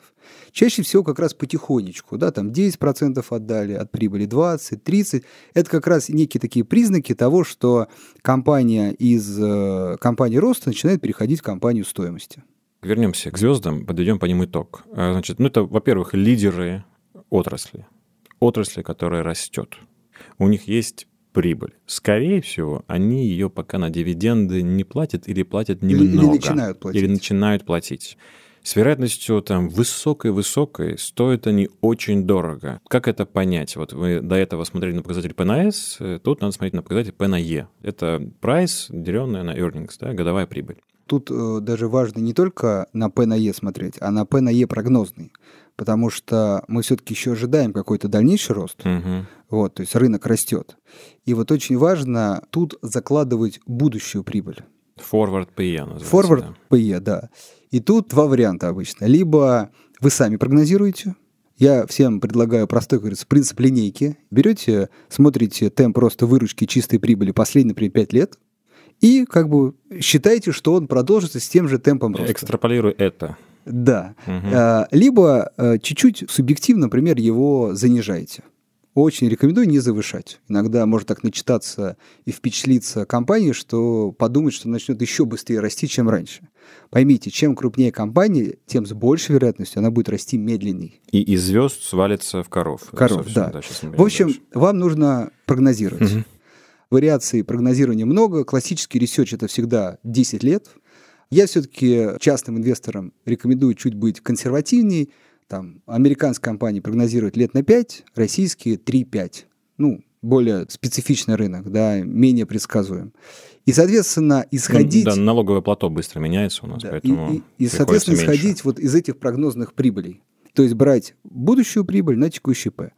[SPEAKER 2] Чаще всего как раз потихонечку, да, там 10% отдали от прибыли, 20, 30. Это как раз некие такие признаки того, что компания из э, компании роста начинает переходить в компанию стоимости.
[SPEAKER 1] Вернемся к звездам, подведем по ним итог. А, Значит, ну это, во-первых, лидеры отрасли. Отрасли, которая растет. У них есть прибыль. Скорее всего, они ее пока на дивиденды не платят или платят
[SPEAKER 2] Или- или
[SPEAKER 1] немного.
[SPEAKER 2] начинают платить.
[SPEAKER 1] Или начинают платить. С вероятностью там высокой-высокой стоят они очень дорого. Как это понять? Вот вы до этого смотрели на показатель P на S, э, тут надо смотреть на показатель P на E. Это прайс, деленное на earnings, да, годовая прибыль.
[SPEAKER 2] Тут э, даже важно не только на P на E смотреть, а на P на E прогнозный. Потому что мы все-таки еще ожидаем какой-то дальнейший рост.
[SPEAKER 1] Мгм.
[SPEAKER 2] Вот, то есть рынок растет. И вот очень важно тут закладывать будущую прибыль.
[SPEAKER 1] Forward PE называется.
[SPEAKER 2] Форвард
[SPEAKER 1] да.
[SPEAKER 2] PE, да. И тут два варианта обычно. Либо вы сами прогнозируете, я всем предлагаю простой, как говорится, принцип линейки. Берете, смотрите темп роста выручки чистой прибыли последние, например, 5 лет, и как бы считаете, что он продолжится с тем же темпом роста.
[SPEAKER 1] Экстраполирую это.
[SPEAKER 2] Да. А, Либо а, чуть-чуть субъективно, например, его занижаете. Очень рекомендую не завышать. Иногда может так начитаться и впечатлиться компания, что подумать, что начнет еще быстрее расти, чем раньше. Поймите, чем крупнее компания, тем с большей вероятностью она будет расти медленней.
[SPEAKER 1] И из звезд свалится в коров.
[SPEAKER 2] Коров, да.
[SPEAKER 1] мы
[SPEAKER 2] В общем,
[SPEAKER 1] дальше.
[SPEAKER 2] вам нужно прогнозировать.
[SPEAKER 1] Мгм.
[SPEAKER 2] Вариаций прогнозирования много. Классический research это всегда 10 лет. Я все-таки частным инвесторам рекомендую чуть быть консервативней. Там, американские компании прогнозируют лет на 5, российские 3-5. Ну, более специфичный рынок, да, менее предсказуем. И, соответственно, исходить...
[SPEAKER 1] Ну, да, налоговое плато быстро меняется у нас,
[SPEAKER 2] Да, и-
[SPEAKER 1] поэтому
[SPEAKER 2] и, и,
[SPEAKER 1] приходится
[SPEAKER 2] соответственно,
[SPEAKER 1] меньше.
[SPEAKER 2] исходить вот из этих прогнозных прибылей. То есть брать будущую прибыль на текущий П.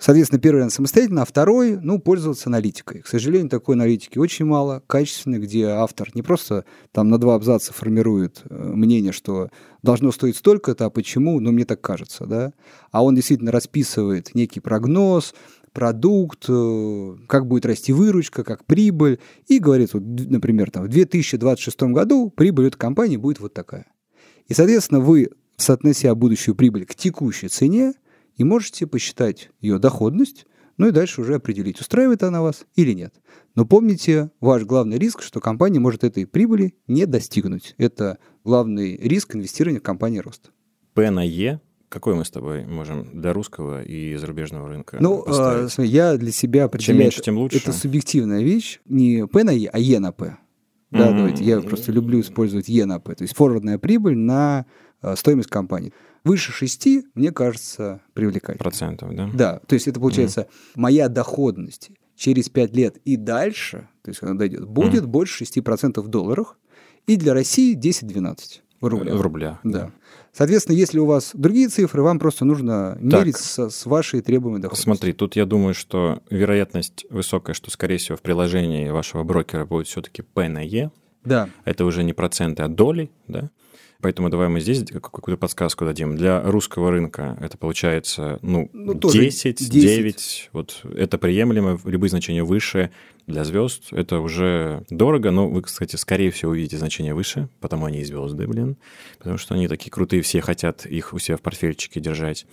[SPEAKER 2] Соответственно, первый вариант самостоятельно, а второй, ну, пользоваться аналитикой. К сожалению, такой аналитики очень мало, качественной, где автор не просто там на два абзаца формирует э, мнение, что должно стоить столько-то, а почему, ну, мне так кажется, да, а он действительно расписывает некий прогноз, продукт, э, как будет расти выручка, как прибыль, и говорит, вот, например, там, в 2026 году прибыль этой компании будет вот такая. И, соответственно, вы, соотнося будущую прибыль к текущей цене, и можете посчитать ее доходность, ну и дальше уже определить, устраивает она вас или нет. Но помните, ваш главный риск, что компания может этой прибыли не достигнуть. Это главный риск инвестирования в компании рост.
[SPEAKER 1] П на Е, какой мы с тобой можем для русского и зарубежного рынка
[SPEAKER 2] Ну, э, смотри, я для себя
[SPEAKER 1] Чем
[SPEAKER 2] определяю...
[SPEAKER 1] меньше, тем лучше.
[SPEAKER 2] Это субъективная вещь. Не P на E, а E на P. Да,
[SPEAKER 1] Мгм.
[SPEAKER 2] давайте. Я просто люблю использовать E на P. То есть форвардная прибыль на э, стоимость компании. Выше 6, мне кажется, привлекательно.
[SPEAKER 1] Процентов, да?
[SPEAKER 2] Да, то есть это получается моя доходность через 5 лет и дальше, то есть когда дойдет, будет mm. больше 6% в долларах, и для России 10-12 в рублях.
[SPEAKER 1] В рублях.
[SPEAKER 2] Да. да. Соответственно, если у вас другие цифры, вам просто нужно так, мерить с, с вашей требуемой доходностью.
[SPEAKER 1] Смотри, тут я думаю, что вероятность высокая, что, скорее всего, в приложении вашего брокера будет все-таки P на E.
[SPEAKER 2] Да.
[SPEAKER 1] Это уже не проценты, а доли, да? Поэтому давай мы здесь какую-то подсказку дадим. Для русского рынка это получается ну, ну 10, 10, 9. Вот это приемлемо, любые значения выше. Для звезд это уже дорого, но вы, кстати, скорее всего увидите значения выше, потому они и звезды, блин. Потому что они такие крутые, все хотят их у себя в портфельчике держать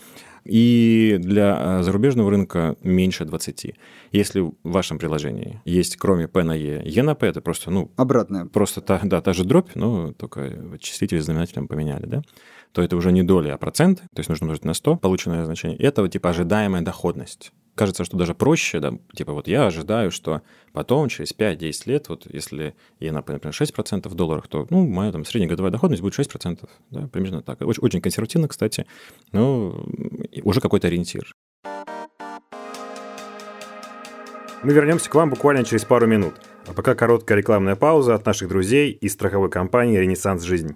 [SPEAKER 1] и для а, зарубежного рынка меньше 20. Если в вашем приложении есть кроме P на E, E на P, это просто, ну...
[SPEAKER 2] Обратная.
[SPEAKER 1] Просто та, да, та же дробь, но только вычислитель с знаменателем поменяли, да? то это уже не доля, а процент, то есть нужно умножить на 100 полученное значение. Это вот, типа ожидаемая доходность кажется, что даже проще, да, типа вот я ожидаю, что потом, через 5-10 лет, вот если я, например, 6% в долларах, то, ну, моя там средняя годовая доходность будет 6%, да, примерно так. Очень, очень консервативно, кстати, но уже какой-то ориентир. Мы вернемся к вам буквально через пару минут. А пока короткая рекламная пауза от наших друзей из страховой компании «Ренессанс Жизнь».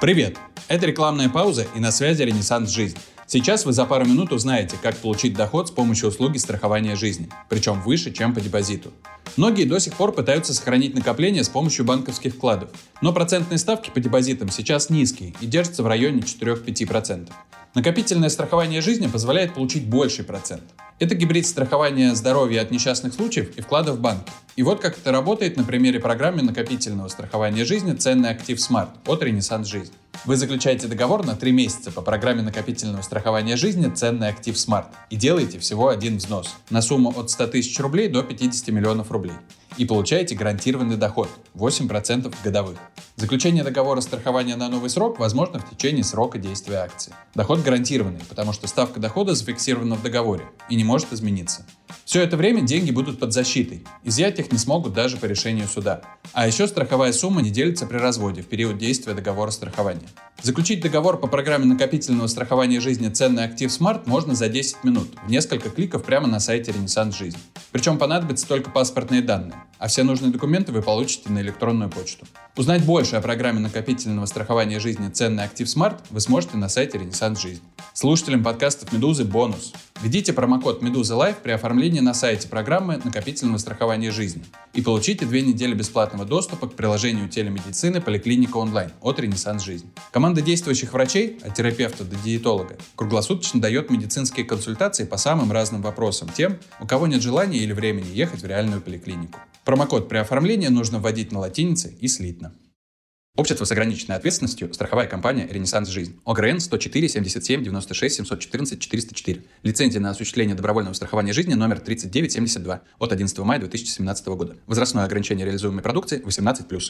[SPEAKER 3] Привет! Это рекламная пауза и на связи «Ренессанс Жизнь». Сейчас вы за пару минут узнаете, как получить доход с помощью услуги страхования жизни, причем выше, чем по депозиту. Многие до сих пор пытаются сохранить накопления с помощью банковских вкладов, но процентные ставки по депозитам сейчас низкие и держатся в районе 4-5%. Накопительное страхование жизни позволяет получить больший процент. Это гибрид страхования здоровья от несчастных случаев и вкладов в банк. И вот как это работает на примере программы накопительного страхования жизни «Ценный актив Smart» от Ренессанс Жизнь. Вы заключаете договор на 3 месяца по программе накопительного страхования жизни «Ценный актив Smart» и делаете всего один взнос на сумму от 100 тысяч рублей до 50 миллионов рублей и получаете гарантированный доход 8% годовых. Заключение договора страхования на новый срок возможно в течение срока действия акции. Доход гарантированный, потому что ставка дохода зафиксирована в договоре и не может измениться. Все это время деньги будут под защитой. Изъять их не смогут даже по решению суда. А еще страховая сумма не делится при разводе в период действия договора страхования. Заключить договор по программе накопительного страхования жизни «Ценный актив Smart» можно за 10 минут, в несколько кликов прямо на сайте «Ренессанс Жизнь». Причем понадобятся только паспортные данные, а все нужные документы вы получите на электронную почту. Узнать больше о программе накопительного страхования жизни «Ценный актив Smart» вы сможете на сайте «Ренессанс Жизнь». Слушателям подкастов «Медузы» бонус. Введите промокод «Медуза Лайф» при оформлении на сайте программы накопительного страхования жизни и получите две недели бесплатного доступа к приложению телемедицины «Поликлиника онлайн» от «Ренессанс Жизнь». Команда действующих врачей, от терапевта до диетолога, круглосуточно дает медицинские консультации по самым разным вопросам тем, у кого нет желания или времени ехать в реальную поликлинику. Промокод при оформлении нужно вводить на латинице и слитно. Общество с ограниченной ответственностью, страховая компания «Ренессанс Жизнь». ОГРН 104 77 96 714 404. Лицензия на осуществление добровольного страхования жизни номер 3972 от 11 мая 2017 года. Возрастное ограничение реализуемой продукции 18+.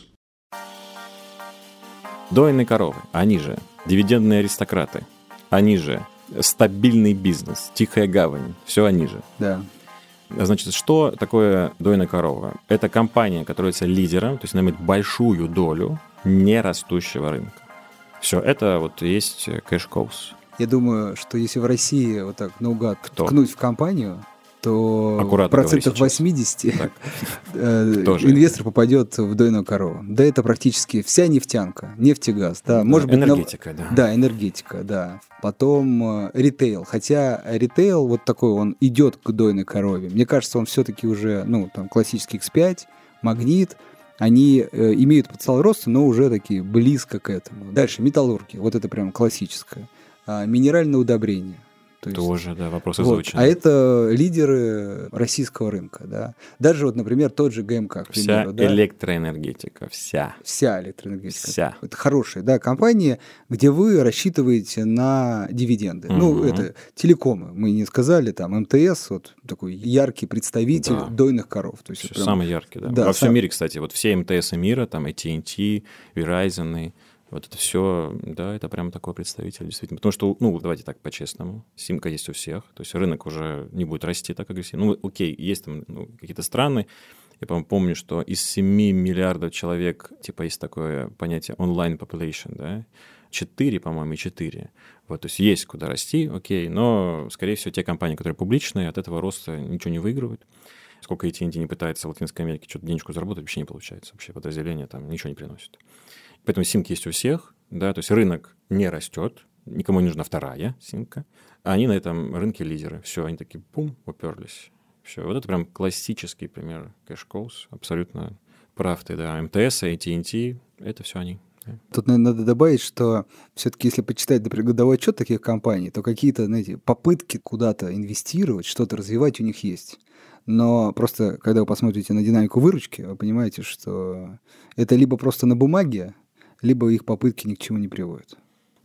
[SPEAKER 1] Дойные коровы, они же дивидендные аристократы, они же стабильный бизнес, тихая гавань, все они же.
[SPEAKER 2] Да.
[SPEAKER 1] Значит, что такое дойная корова? Это компания, которая является лидером, то есть она имеет большую долю нерастущего рынка. Все, это вот есть cash cows.
[SPEAKER 2] Я думаю, что если в России вот так наугад Кто? ткнуть в компанию, то
[SPEAKER 1] Аккуратно
[SPEAKER 2] процентов 80 э, инвестор попадет в дойную корову. Да, это практически вся нефтянка, нефть и газ. Да, может
[SPEAKER 1] быть, энергетика, да.
[SPEAKER 2] Да, энергетика, да. Потом э, ритейл. Хотя ритейл вот такой, он идет к дойной корове. Мне кажется, он все-таки уже, ну, там, классический X5, магнит, они э, имеют потенциал роста, но уже такие близко к этому. Дальше металлурги, вот это прям классическое. А, минеральное удобрение.
[SPEAKER 1] То Тоже, да, вопрос вот.
[SPEAKER 2] А это лидеры российского рынка, да. Даже вот, например, тот же ГМК, к
[SPEAKER 1] примеру. Вся да? электроэнергетика, вся.
[SPEAKER 2] Вся электроэнергетика.
[SPEAKER 1] Вся.
[SPEAKER 2] Это хорошая, да, компания, где вы рассчитываете на дивиденды. Угу. Ну, это телекомы, мы не сказали, там, МТС, вот такой яркий представитель да. дойных коров. То есть,
[SPEAKER 1] прям... Самый яркий, да. да Во всем мире, кстати, вот все МТС мира, там, AT&T, Verizon, вот это все, да, это прям такой представитель, действительно. Потому что, ну, давайте так по-честному, симка есть у всех, то есть рынок уже не будет расти так агрессивно. Ну, окей, есть там ну, какие-то страны, я, по помню, что из 7 миллиардов человек, типа, есть такое понятие online population, да, 4, по-моему, и 4. Вот, то есть есть куда расти, окей, но, скорее всего, те компании, которые публичные, от этого роста ничего не выигрывают. Сколько AT&T не пытается в Латинской Америке что-то денежку заработать, вообще не получается. Вообще подразделение там ничего не приносит. Поэтому симки есть у всех, да, то есть рынок не растет, никому не нужна вторая симка, а они на этом рынке лидеры. Все, они такие, пум, уперлись. Все, вот это прям классический пример кэш-коус, абсолютно прав ты, да, МТС, AT&T, это все они.
[SPEAKER 2] Тут, наверное, надо добавить, что все-таки, если почитать, например, годовой отчет таких компаний, то какие-то, знаете, попытки куда-то инвестировать, что-то развивать у них есть. Но просто, когда вы посмотрите на динамику выручки, вы понимаете, что это либо просто на бумаге, либо их попытки ни к чему не приводят.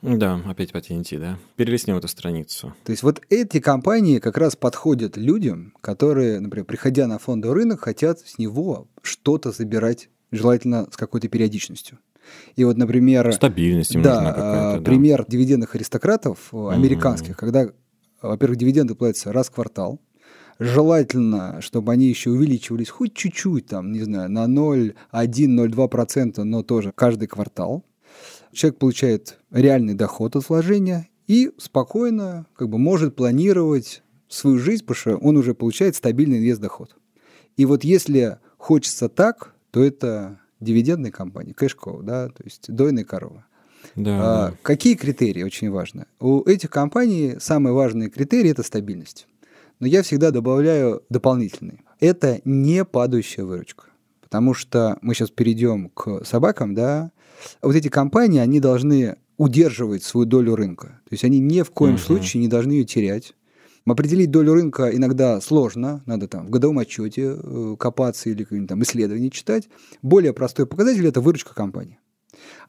[SPEAKER 1] Да, опять по TNT, да. Перелистнем эту страницу.
[SPEAKER 2] То есть вот эти компании как раз подходят людям, которые, например, приходя на фондовый рынок, хотят с него что-то забирать, желательно с какой-то периодичностью. И вот, например...
[SPEAKER 1] Стабильность им
[SPEAKER 2] да,
[SPEAKER 1] нужна какая-то, да.
[SPEAKER 2] пример дивидендных аристократов американских, когда, во-первых, дивиденды платятся раз в квартал, Желательно, чтобы они еще увеличивались хоть чуть-чуть, там, не знаю, на 0,1-0,2%, но тоже каждый квартал. Человек получает реальный доход от вложения и спокойно как бы может планировать свою жизнь, потому что он уже получает стабильный инвест-доход. И вот если хочется так, то это дивидендные компании, кэшкоу, да, то есть дойная корова.
[SPEAKER 1] Да,
[SPEAKER 2] а,
[SPEAKER 1] да.
[SPEAKER 2] Какие критерии очень важны? У этих компаний самые важные критерии – это стабильность. Но я всегда добавляю дополнительный. Это не падающая выручка. Потому что мы сейчас перейдем к собакам, да, вот эти компании, они должны удерживать свою долю рынка. То есть они ни в коем
[SPEAKER 1] Мгм.
[SPEAKER 2] случае не должны ее терять. Определить долю рынка иногда сложно, надо там в годовом отчете э, копаться или какие-нибудь там исследования читать. Более простой показатель – это выручка компании.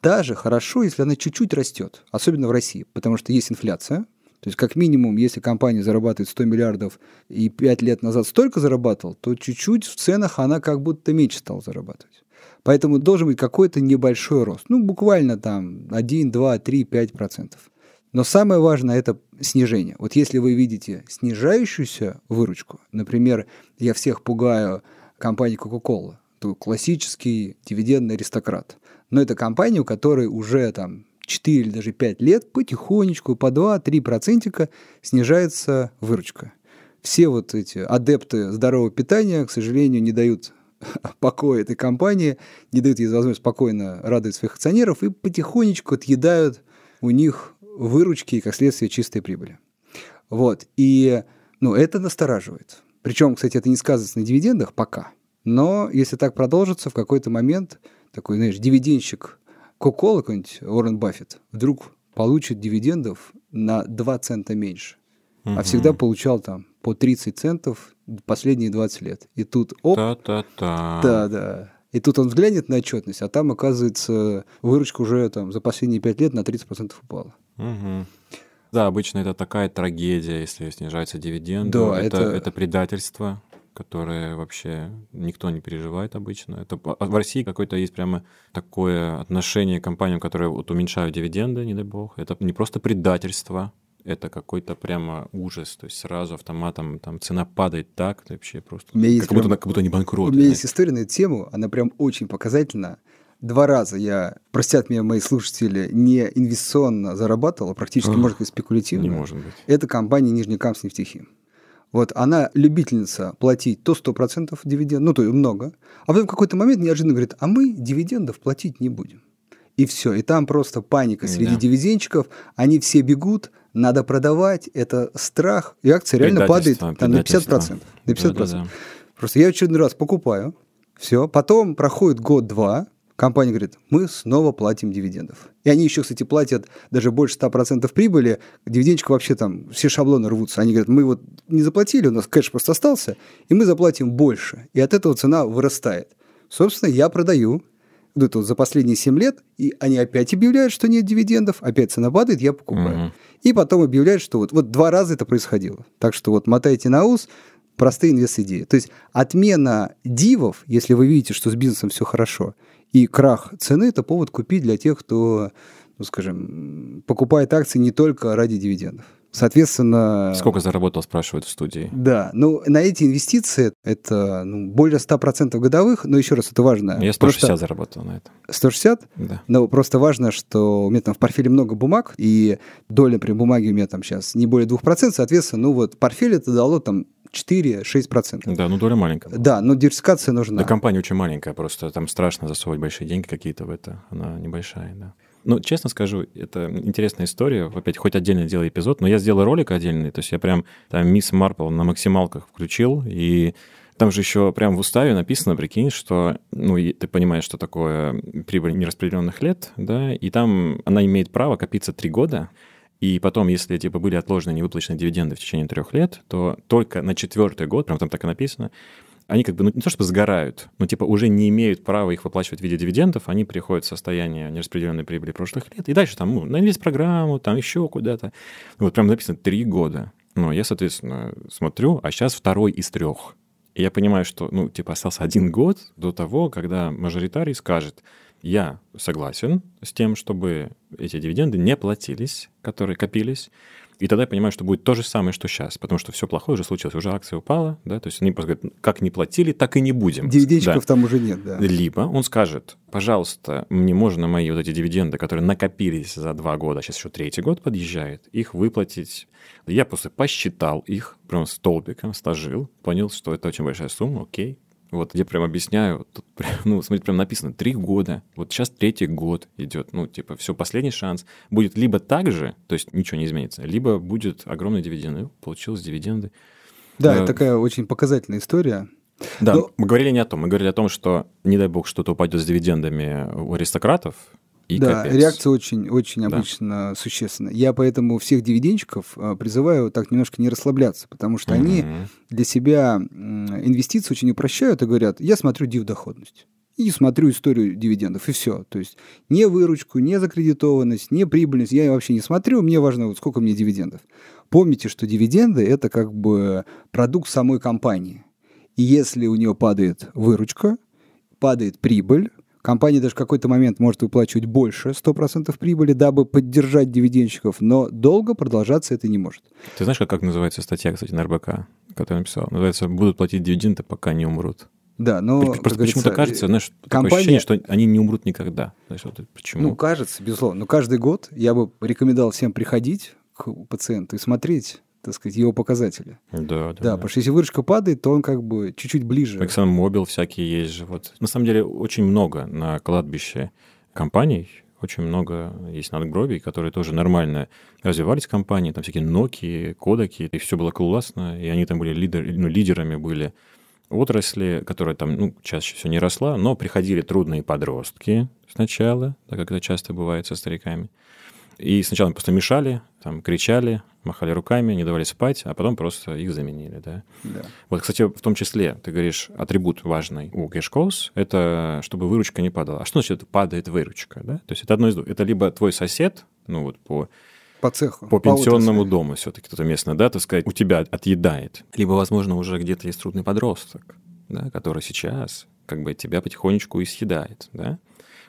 [SPEAKER 2] Даже хорошо, если она чуть-чуть растет, особенно в России, потому что есть инфляция. То есть, как минимум, если компания зарабатывает 100 миллиардов и 5 лет назад столько зарабатывал, то чуть-чуть в ценах она как будто меньше стала зарабатывать. Поэтому должен быть какой-то небольшой рост. Ну, буквально там 1, 2, 3, 5 процентов. Но самое важное – это снижение. Вот если вы видите снижающуюся выручку, например, я всех пугаю компанией Coca-Cola, то классический дивидендный аристократ. Но это компания, у которой уже там 4 или даже 5 лет потихонечку по 2-3 процентика снижается выручка. Все вот эти адепты здорового питания, к сожалению, не дают покоя этой компании, не дают ей возможность спокойно радовать своих акционеров и потихонечку отъедают у них выручки и, как следствие, чистой прибыли. Вот. И ну, это настораживает. Причем, кстати, это не сказывается на дивидендах пока. Но если так продолжится, в какой-то момент такой, знаешь, дивидендщик Кока-Кола, какой-нибудь Уоррен Баффет, вдруг получит дивидендов на 2 цента меньше. А
[SPEAKER 1] Мгм.
[SPEAKER 2] всегда получал там по 30 центов последние 20 лет. И тут, оп,
[SPEAKER 1] Та-та-та.
[SPEAKER 2] да, да. И тут он взглянет на отчетность, а там, оказывается, выручка уже там за последние 5 лет на 30% упала.
[SPEAKER 1] Мгм. Да, обычно это такая трагедия, если снижаются дивиденды.
[SPEAKER 2] Да,
[SPEAKER 1] это,
[SPEAKER 2] это-
[SPEAKER 1] это предательство, которое вообще никто не переживает обычно. Это а в России какое-то есть прямо такое отношение к компаниям, которые вот уменьшают дивиденды, не дай бог. Это не просто предательство, это какой-то прямо ужас. То есть сразу автоматом там цена падает так, ты вообще просто... Как, будто,
[SPEAKER 2] прям-
[SPEAKER 1] как будто не банкрот.
[SPEAKER 2] У меня есть история на эту тему, она прям очень показательна. Два раза я, простят меня мои слушатели, не инвестиционно зарабатывал, а практически, может быть, спекулятивно.
[SPEAKER 1] Не может быть.
[SPEAKER 2] Это компания Нижнекамск нефтехим. Вот она любительница платить то 100% дивиденд, ну то есть много, а потом в какой-то момент неожиданно говорит, а мы дивидендов платить не будем. И все. И там просто паника среди
[SPEAKER 1] Да.
[SPEAKER 2] дивидендчиков, они все бегут, надо продавать, это страх, и акция реально падает там, на
[SPEAKER 1] предательство.
[SPEAKER 2] 50%. На 50%.
[SPEAKER 1] Да-да-да.
[SPEAKER 2] Просто я очередной раз покупаю, все, потом проходит год-два, компания говорит, мы снова платим дивидендов. И они еще, кстати, платят даже больше 100% прибыли, дивидендчик вообще там, все шаблоны рвутся. Они говорят, мы вот не заплатили, у нас кэш просто остался, и мы заплатим больше. И от этого цена вырастает. Собственно, я продаю вот это вот за последние 7 лет, и они опять объявляют, что нет дивидендов, опять цена падает, я покупаю.
[SPEAKER 1] Мгм.
[SPEAKER 2] И потом объявляют, что вот, вот два раза это происходило. Так что вот мотайте на ус, простые инвест-идеи. То есть отмена дивов, если вы видите, что с бизнесом все хорошо, и крах цены – это повод купить для тех, кто, ну, скажем, покупает акции не только ради дивидендов. Соответственно...
[SPEAKER 1] Сколько заработал, спрашивают в студии.
[SPEAKER 2] Да, ну, на эти инвестиции это ну, более 100% годовых, но еще раз, это важно.
[SPEAKER 1] Я 160 просто... заработал на это.
[SPEAKER 2] 160?
[SPEAKER 1] Да.
[SPEAKER 2] Но просто важно, что у меня там в портфеле много бумаг, и доля, при бумаге у меня там сейчас не более 2%, соответственно, ну вот портфель это дало там 4-6%.
[SPEAKER 1] Да, ну доля маленькая.
[SPEAKER 2] Да, но диверсификация нужна.
[SPEAKER 1] Да, компания очень маленькая, просто там страшно засовывать большие деньги какие-то в это. Она небольшая, да. Ну, честно скажу, это интересная история. Опять, хоть отдельно делай эпизод, но я сделал ролик отдельный. То есть я прям там мисс Марпл на максималках включил, и там же еще прям в уставе написано, прикинь, что, ну, ты понимаешь, что такое прибыль нераспределенных лет, да, и там она имеет право копиться три года, и потом, если типа были отложены невыплаченные дивиденды в течение трех лет, то только на четвертый год, прям там так и написано, они как бы, ну, не то чтобы сгорают, но типа уже не имеют права их выплачивать в виде дивидендов, они приходят в состояние нераспределенной прибыли прошлых лет, и дальше там, ну, на инвест-программу, там еще куда-то. Вот прям написано три года. Ну, я, соответственно, смотрю, а сейчас второй из трех. И я понимаю, что, ну, типа, остался один год до того, когда мажоритарий скажет, я согласен с тем, чтобы эти дивиденды не платились, которые копились, и тогда я понимаю, что будет то же самое, что сейчас, потому что все плохое уже случилось, уже акция упала, да, то есть они просто говорят, как не платили, так и не будем.
[SPEAKER 2] Дивидендчиков да. там уже нет, да.
[SPEAKER 1] Либо он скажет, пожалуйста, мне можно мои вот эти дивиденды, которые накопились за два года, а сейчас еще третий год подъезжает, их выплатить. Я просто посчитал их, прям столбиком стажил, понял, что это очень большая сумма, окей, вот я прям объясняю, тут, ну, смотрите, прям написано, три года, вот сейчас третий год идет, ну, типа, все, последний шанс. Будет либо так же, то есть ничего не изменится, либо будет огромный дивиденд, ну, получилось дивиденды.
[SPEAKER 2] Да, это такая очень показательная история.
[SPEAKER 1] Да, Но... мы говорили не о том, мы говорили о том, что, не дай бог, что-то упадет с дивидендами у аристократов, и
[SPEAKER 2] да,
[SPEAKER 1] капец.
[SPEAKER 2] реакция очень, очень да. обычно существенная. Я поэтому всех дивидендчиков а, призываю так немножко не расслабляться, потому что mm-hmm. они для себя инвестиции очень упрощают и говорят, я смотрю див-доходность и смотрю историю дивидендов, и все. То есть не выручку, не закредитованность, не прибыльность я вообще не смотрю, мне важно, вот сколько мне дивидендов. Помните, что дивиденды – это как бы продукт самой компании. И если у нее падает выручка, падает прибыль, Компания даже в какой-то момент может выплачивать больше 100% прибыли, дабы поддержать дивидендщиков, но долго продолжаться это не может.
[SPEAKER 1] Ты знаешь, как, как называется статья, кстати, на РБК, которую написал? Называется «Будут платить дивиденды, пока не умрут».
[SPEAKER 2] Да, но...
[SPEAKER 1] Просто почему-то кажется, знаешь, компания... такое ощущение, что они не умрут никогда. Знаешь, вот почему?
[SPEAKER 2] Ну, кажется, безусловно. Но каждый год я бы рекомендовал всем приходить к пациенту и смотреть так сказать, его показатели.
[SPEAKER 1] Да, да.
[SPEAKER 2] Да, потому что если выручка падает, то он как бы чуть-чуть ближе.
[SPEAKER 1] Exxon всякие есть же. Вот. На самом деле очень много на кладбище компаний, очень много есть надгробий, которые тоже нормально развивались компании, там всякие Nokia, Kodak, и все было классно, и они там были лидер, ну, лидерами были отрасли, которая там, ну, чаще всего не росла, но приходили трудные подростки сначала, так как это часто бывает со стариками, и сначала просто мешали, там, кричали, махали руками, не давали спать, а потом просто их заменили, да.
[SPEAKER 2] да.
[SPEAKER 1] Вот, кстати, в том числе, ты говоришь, атрибут важный у кэшкоус — это чтобы выручка не падала. А что значит падает выручка, да? То есть это одно из двух. Это либо твой сосед, ну вот по
[SPEAKER 2] по цеху.
[SPEAKER 1] По пенсионному по дому все-таки кто-то местный, да, так сказать, у тебя отъедает. Либо, возможно, уже где-то есть трудный подросток, да, который сейчас как бы тебя потихонечку и съедает, да.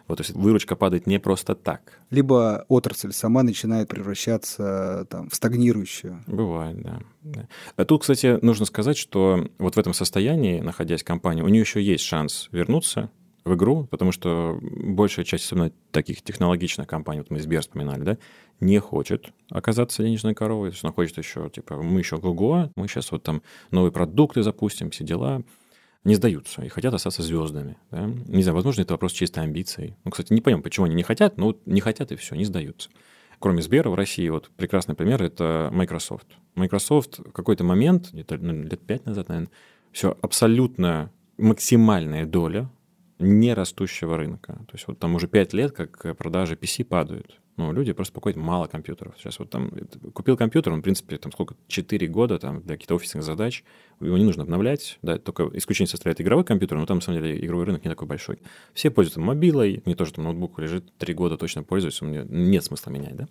[SPEAKER 1] Вот, то есть выручка падает не просто так.
[SPEAKER 2] Либо отрасль сама начинает превращаться там, в стагнирующую.
[SPEAKER 1] Бывает, да. да. А тут, кстати, нужно сказать, что вот в этом состоянии, находясь в компании, у нее еще есть шанс вернуться в игру, потому что большая часть, особенно таких технологичных компаний, вот мы Сбер вспоминали, да, не хочет оказаться денежной коровой, то есть она хочет еще, типа, мы еще Гугуа, мы сейчас вот там новые продукты запустим, все дела не сдаются и хотят остаться звездами. Да? Не знаю, возможно, это вопрос чистой амбиции. Ну, кстати, не понимаю, почему они не хотят, но не хотят и все, не сдаются. Кроме Сбера в России, вот прекрасный пример — это Microsoft. Microsoft в какой-то момент, где-то ну, лет пять назад, наверное, все абсолютно максимальная доля не растущего рынка. То есть вот там уже пять лет, как продажи PC падают. Ну, люди просто покупают мало компьютеров. Сейчас вот там купил компьютер, он, в принципе, там сколько, 4 года там для каких-то офисных задач, его не нужно обновлять, да, только исключение составляет игровой компьютер, но там, на самом деле, игровой рынок не такой большой. Все пользуются мобилой, мне тоже там ноутбук лежит, 3 года точно пользуюсь, у меня нет смысла менять, да.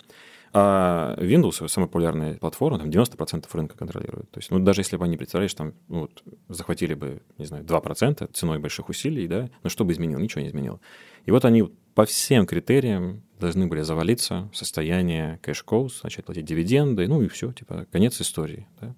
[SPEAKER 1] А Windows, самая популярная платформа, там 90% рынка контролирует. То есть, ну, даже если бы они, представляешь, там, ну, вот, захватили бы, не знаю, 2% ценой больших усилий, да, но что бы изменило? Ничего не изменило. И вот они по всем критериям должны были завалиться в состояние кэш-коус, начать платить дивиденды, ну и все, типа, конец истории. Да?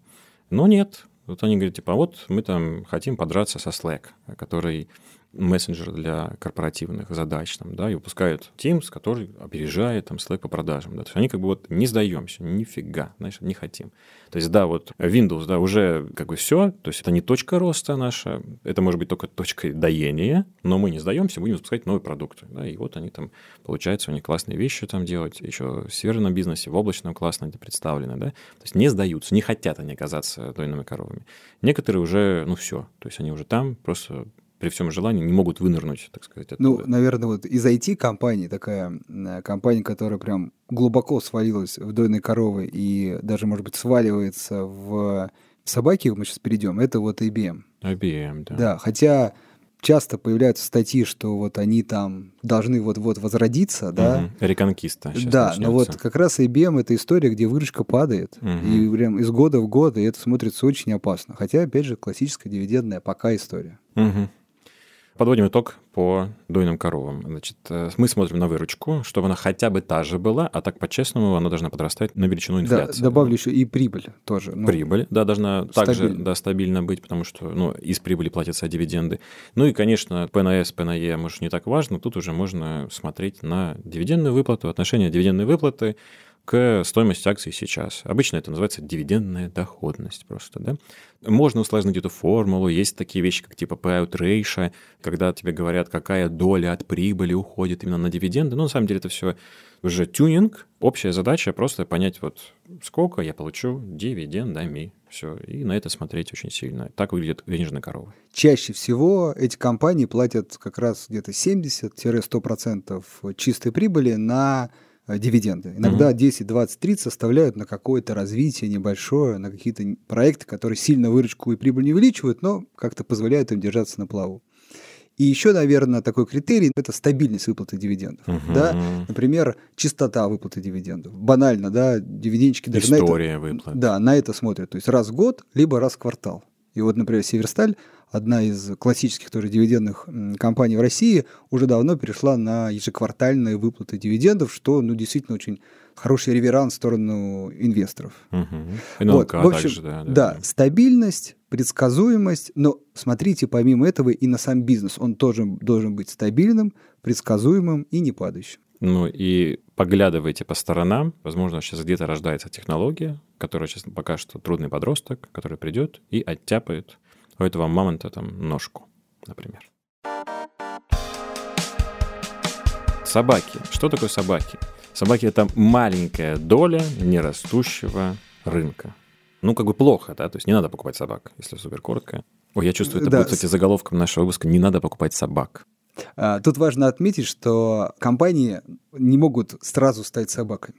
[SPEAKER 1] Но нет. Вот они говорят, типа, «А вот мы там хотим подраться со Slack, который мессенджер для корпоративных задач, там, да, и выпускают Teams, который опережает там Slack по продажам, да, то есть они как бы вот не сдаемся, нифига, знаешь, не хотим. То есть, да, вот Windows, да, уже как бы все, то есть это не точка роста наша, это может быть только точкой доения, но мы не сдаемся, будем запускать новые продукты, да, и вот они там, получается, у них классные вещи там делать, еще в северном бизнесе, в облачном классно это представлено, да, то есть не сдаются, не хотят они оказаться дойными коровами. Некоторые уже, ну все, то есть они уже там, просто при всем желании не могут вынырнуть, так сказать. Оттуда.
[SPEAKER 2] Ну, наверное, вот из IT-компании такая компания, которая прям глубоко свалилась в дойной коровы и даже, может быть, сваливается в собаки, мы сейчас перейдем, это вот IBM.
[SPEAKER 1] IBM, да.
[SPEAKER 2] Да, хотя часто появляются статьи, что вот они там должны вот-вот возродиться, да.
[SPEAKER 1] Угу. Реконкиста.
[SPEAKER 2] Да, начнется. но вот как раз IBM это история, где выручка падает, угу. и прям из года в год, и это смотрится очень опасно. Хотя, опять же, классическая дивидендная пока история.
[SPEAKER 1] Угу. Подводим итог по дойным коровам. Значит, э, мы смотрим на выручку, чтобы она хотя бы та же была, а так по-честному она должна подрастать на величину инфляции.
[SPEAKER 2] Да, добавлю еще и прибыль тоже.
[SPEAKER 1] Ну, прибыль, да, должна стабильно. также да, стабильно быть, потому что ну, из прибыли платятся дивиденды. Ну и, конечно, ПНС, ПНЕ, может, не так важно, тут уже можно смотреть на дивидендную выплату, отношение дивидендной выплаты к стоимости акций сейчас. Обычно это называется дивидендная доходность просто, да. Можно усложнить эту формулу, есть такие вещи, как типа payout ratio, когда тебе говорят, какая доля от прибыли уходит именно на дивиденды. Но на самом деле это все уже тюнинг. Общая задача просто понять, вот сколько я получу дивидендами. Все. И на это смотреть очень сильно. Так выглядит денежная корова.
[SPEAKER 2] Чаще всего эти компании платят как раз где-то 70-100% чистой прибыли на дивиденды. Иногда угу. 10, 20, 30 составляют на какое-то развитие небольшое, на какие-то проекты, которые сильно выручку и прибыль не увеличивают, но как-то позволяют им держаться на плаву. И еще, наверное, такой критерий – это стабильность выплаты дивидендов. Угу. Да? Например, частота выплаты дивидендов. Банально, да, дивидендчики даже
[SPEAKER 1] История
[SPEAKER 2] на
[SPEAKER 1] это, выплат.
[SPEAKER 2] Да, на это смотрят. То есть раз в год, либо раз в квартал. И вот, например, Северсталь одна из классических тоже дивидендных компаний в России, уже давно перешла на ежеквартальные выплаты дивидендов, что ну, действительно очень хороший реверанс в сторону инвесторов.
[SPEAKER 1] Угу. вот, в общем, также, да,
[SPEAKER 2] да, да, стабильность, предсказуемость, но смотрите, помимо этого и на сам бизнес, он тоже должен быть стабильным, предсказуемым и не падающим.
[SPEAKER 1] Ну и поглядывайте по сторонам. Возможно, сейчас где-то рождается технология, которая сейчас пока что трудный подросток, который придет и оттяпает у этого мамонта там ножку, например. Собаки. Что такое собаки? Собаки — это маленькая доля нерастущего рынка. Ну, как бы плохо, да? То есть не надо покупать собак, если супер коротко. Ой, я чувствую, это да. будет, кстати, заголовком нашего выпуска «Не надо покупать собак».
[SPEAKER 2] А, тут важно отметить, что компании не могут сразу стать собаками.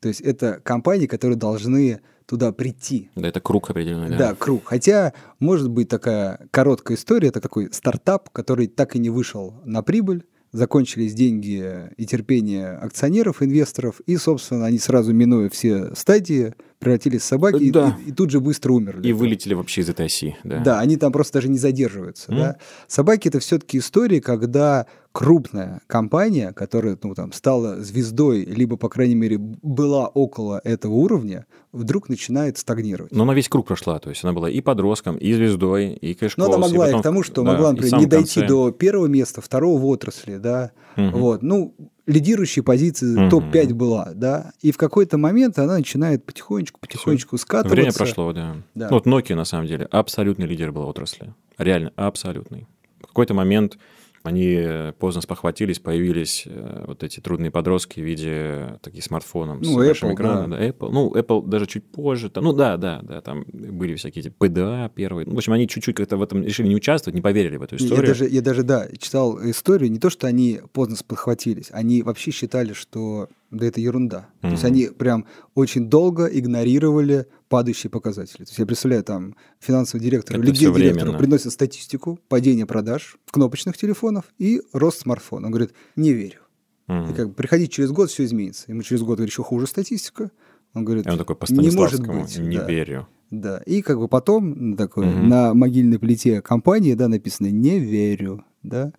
[SPEAKER 2] То есть это компании, которые должны туда прийти.
[SPEAKER 1] Да, это круг определенный. Да,
[SPEAKER 2] да круг. Хотя может быть такая короткая история, это такой стартап, который так и не вышел на прибыль, закончились деньги и терпение акционеров, инвесторов, и, собственно, они сразу, минуя все стадии, превратились в собаки да. и, и тут же быстро умерли.
[SPEAKER 1] И вылетели вообще из этой оси. Да,
[SPEAKER 2] да они там просто даже не задерживаются. Mm. Да? Собаки — это все-таки истории, когда крупная компания, которая ну, там, стала звездой, либо, по крайней мере, была около этого уровня, вдруг начинает стагнировать.
[SPEAKER 1] Но она весь круг прошла, то есть она была и подростком, и звездой, и кэшкоус.
[SPEAKER 2] Но она могла
[SPEAKER 1] и,
[SPEAKER 2] потом... и к тому, что да, могла, например, не дойти конце. до первого места, второго в отрасли, да, угу. вот, ну, лидирующей позиции угу. топ-5 была, да, и в какой-то момент она начинает потихонечку, потихонечку Все. скатываться.
[SPEAKER 1] Время прошло, да. да. Ну, вот Nokia, на самом деле, абсолютный лидер был отрасли, реально абсолютный. В какой-то момент они поздно спохватились, появились э, вот эти трудные подростки в виде таких смартфонов ну, с Apple, большим экраном. Да. Apple. Ну, Apple даже чуть позже. Там, ну да, да, да, там были всякие эти PDA первые. Ну, в общем, они чуть-чуть как-то в этом решили не участвовать, не поверили в эту историю.
[SPEAKER 2] Я даже, я даже, да, читал историю, не то, что они поздно спохватились, они вообще считали, что да это ерунда. Mm-hmm. То есть они прям очень долго игнорировали падающие показатели. То есть я представляю, там финансовый директор или гендиректор приносит статистику падения продаж кнопочных телефонов и рост смартфона. Он говорит, не верю. Mm-hmm. И как бы приходить через год, все изменится. Ему через год говорит, еще хуже статистика. Он говорит,
[SPEAKER 1] и он такой не может быть. Не да. верю.
[SPEAKER 2] Да, и как бы потом такой,
[SPEAKER 1] Мгм.
[SPEAKER 2] на могильной плите компании, да, написано «не верю», да.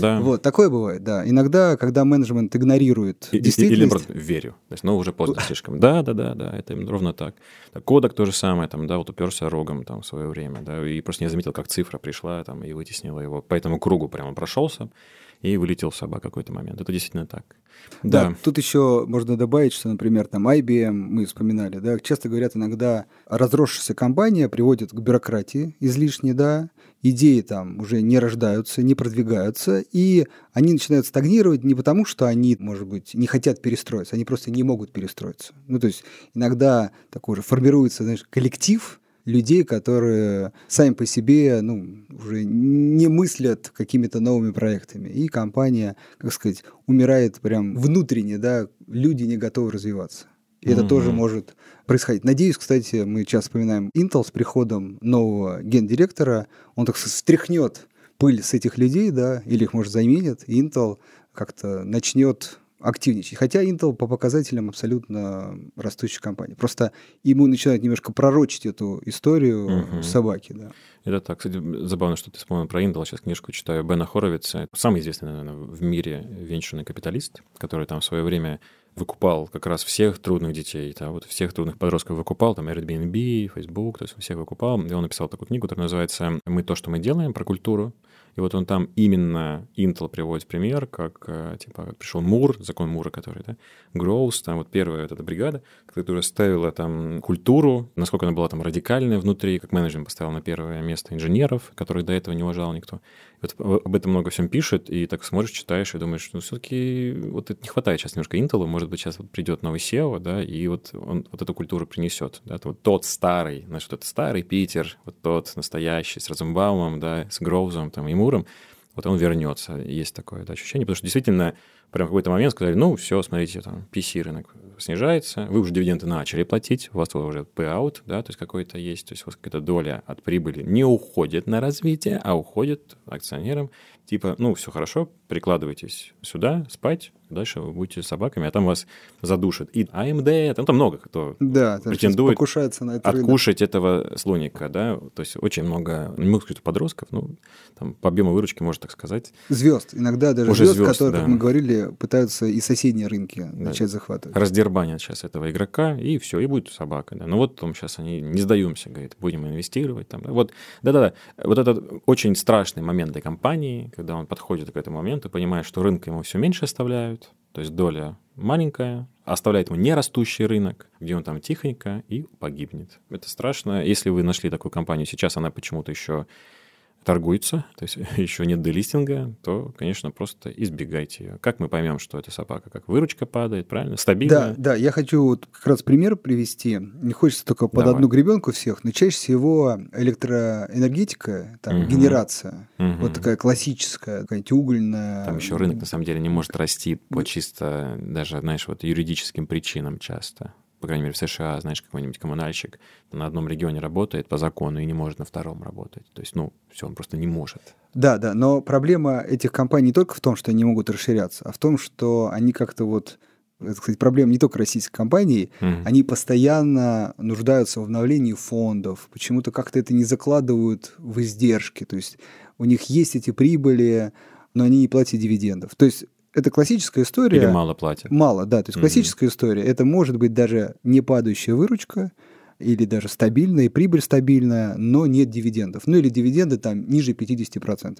[SPEAKER 1] Да.
[SPEAKER 2] Вот, такое бывает, да. Иногда, когда менеджмент игнорирует
[SPEAKER 1] И- и- Или,
[SPEAKER 2] действительность...
[SPEAKER 1] наоборот, верю. То есть, ну, уже поздно слишком. Да, да, да, да, это именно ровно так. Так, Кодек то же самое, там, да, вот уперся рогом там в свое время, да, и просто не заметил, как цифра пришла там и вытеснила его. По этому кругу прямо прошелся и вылетел в собак какой-то момент. Это действительно так.
[SPEAKER 2] Да.
[SPEAKER 1] Да.
[SPEAKER 2] тут еще можно добавить, что, например, там IBM, мы вспоминали, да, часто говорят иногда, разросшаяся компания приводит к бюрократии излишней, да, идеи там уже не рождаются, не продвигаются, и они начинают стагнировать не потому, что они, может быть, не хотят перестроиться, они просто не могут перестроиться. Ну, то есть иногда такой же формируется, знаешь, коллектив, людей, которые сами по себе ну, уже не мыслят какими-то новыми проектами. И компания, как сказать, умирает прям внутренне, да, люди не готовы развиваться. И это
[SPEAKER 1] Мгм.
[SPEAKER 2] тоже может происходить. Надеюсь, кстати, мы часто вспоминаем Intel с приходом нового гендиректора, он так сказать, стряхнет пыль с этих людей, да, или их, может, заменит, и Intel как-то начнет активничать. Хотя Intel по показателям абсолютно растущая компания. Просто ему начинают немножко пророчить эту историю
[SPEAKER 1] Мгм.
[SPEAKER 2] собаки, да.
[SPEAKER 1] Это так, кстати, забавно, что ты вспомнил про Intel. Сейчас книжку читаю Бена Хоровица. Самый известный, наверное, в мире венчурный капиталист, который там в свое время выкупал как раз всех трудных детей, да, вот всех трудных подростков выкупал, там Airbnb, Facebook, то есть всех выкупал. И он написал такую книгу, которая называется «Мы то, что мы делаем», про культуру. И вот он там именно Intel приводит пример, как э, типа пришел Мур, закон Мура, который, да, Гроус, там вот первая вот эта бригада, которая ставила там культуру, насколько она была там радикальная внутри, как менеджмент поставил на первое место инженеров, которых до этого не уважал никто. Вот об этом много всем пишет, и так смотришь, читаешь, и думаешь, ну, все-таки вот это не хватает сейчас немножко Intel, может быть, сейчас вот придет новый SEO, да, и вот он вот эту культуру принесет, да, вот тот старый, значит, этот старый Питер, вот тот настоящий, с Розенбаумом, да, с Гроузом, там, и Муром, вот он вернется. Есть такое да, ощущение, потому что действительно прям в какой-то момент сказали, ну, все, смотрите, там, PC рынок снижается, вы уже дивиденды начали платить, у вас уже payout, да, то есть какой-то есть, то есть у вас какая-то доля от прибыли не уходит на развитие, а уходит акционерам, типа, ну, все хорошо, прикладывайтесь сюда, спать, дальше вы будете собаками, а там вас задушат. И AMD, там, там много кто
[SPEAKER 2] Да,
[SPEAKER 1] Претендует
[SPEAKER 2] покушается на это рынок.
[SPEAKER 1] откушать этого слоника, да, то есть очень много, не могу сказать, подростков, ну, там, по объему выручки, можно так сказать,
[SPEAKER 2] Звезд. Иногда даже
[SPEAKER 1] Уже
[SPEAKER 2] звезд,
[SPEAKER 1] звезд,
[SPEAKER 2] которые, как
[SPEAKER 1] да.
[SPEAKER 2] мы говорили, пытаются и соседние рынки начать захватывать.
[SPEAKER 1] раздербанят сейчас этого игрока, и все, и будет собака. Да. Ну вот там сейчас они не сдаемся, говорит, будем инвестировать. Там, да. Вот, да-да-да, вот этот очень страшный момент для компании, когда он подходит к этому моменту, понимает, что рынка ему все меньше оставляют, то есть доля маленькая, оставляет ему нерастущий рынок, где он там тихонько и погибнет. Это страшно. Если вы нашли такую компанию, сейчас она почему-то еще торгуется, то есть еще нет делистинга, то, конечно, просто избегайте ее. Как мы поймем, что это собака? Как выручка падает, правильно? Стабильно?
[SPEAKER 2] Да, да, я хочу вот как раз пример привести. Не хочется только под
[SPEAKER 1] Давай.
[SPEAKER 2] одну гребенку всех, но чаще всего электроэнергетика, там,
[SPEAKER 1] Мгм.
[SPEAKER 2] генерация,
[SPEAKER 1] Мгм.
[SPEAKER 2] вот такая классическая, какая-нибудь угольная.
[SPEAKER 1] Там еще рынок, на самом деле, не может расти по чисто даже, знаешь, вот юридическим причинам часто. По крайней мере, в США, знаешь, какой-нибудь коммунальщик на одном регионе работает по закону и не может на втором работать. То есть, ну, все, он просто не может.
[SPEAKER 2] Да, да, но проблема этих компаний не только в том, что они могут расширяться, а в том, что они как-то вот, это, кстати, проблема не только российской компании,
[SPEAKER 1] Мгм.
[SPEAKER 2] они постоянно нуждаются в обновлении фондов, почему-то как-то это не закладывают в издержки, то есть у них есть эти прибыли, но они не платят дивидендов. То есть это классическая история.
[SPEAKER 1] Или мало платят.
[SPEAKER 2] Мало, да. То есть классическая история. Это может быть даже не падающая выручка, или даже стабильная, и прибыль стабильная, но нет дивидендов. Ну или дивиденды там ниже 50%.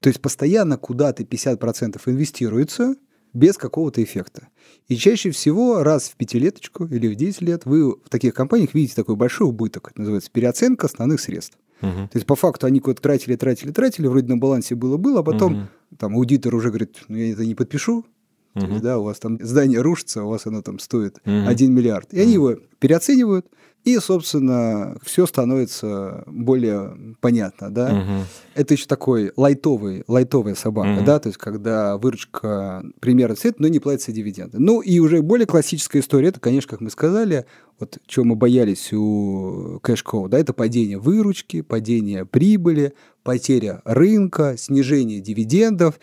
[SPEAKER 2] То есть постоянно куда-то 50% инвестируется без какого-то эффекта. И чаще всего раз в пятилеточку или в 10 лет вы в таких компаниях видите такой большой убыток. Это называется переоценка основных средств.
[SPEAKER 1] Мгм.
[SPEAKER 2] То есть по факту они куда-то тратили, тратили, тратили, вроде на балансе было-было, а потом
[SPEAKER 1] Мгм.
[SPEAKER 2] Там аудитор уже говорит, ну я это не подпишу, то есть, да, у вас там здание рушится, у вас оно там стоит
[SPEAKER 1] Мгм.
[SPEAKER 2] 1 миллиард. И они его переоценивают, и, собственно, все становится более понятно, да.
[SPEAKER 1] Мгм.
[SPEAKER 2] Это еще такой лайтовый, лайтовая собака,
[SPEAKER 1] Мгм.
[SPEAKER 2] да, то есть когда выручка примерно цвет, но не платятся дивиденды. Ну и уже более классическая история, это, конечно, как мы сказали, вот чего мы боялись у кэшкоу, да, это падение выручки, падение прибыли, потеря рынка, снижение дивидендов,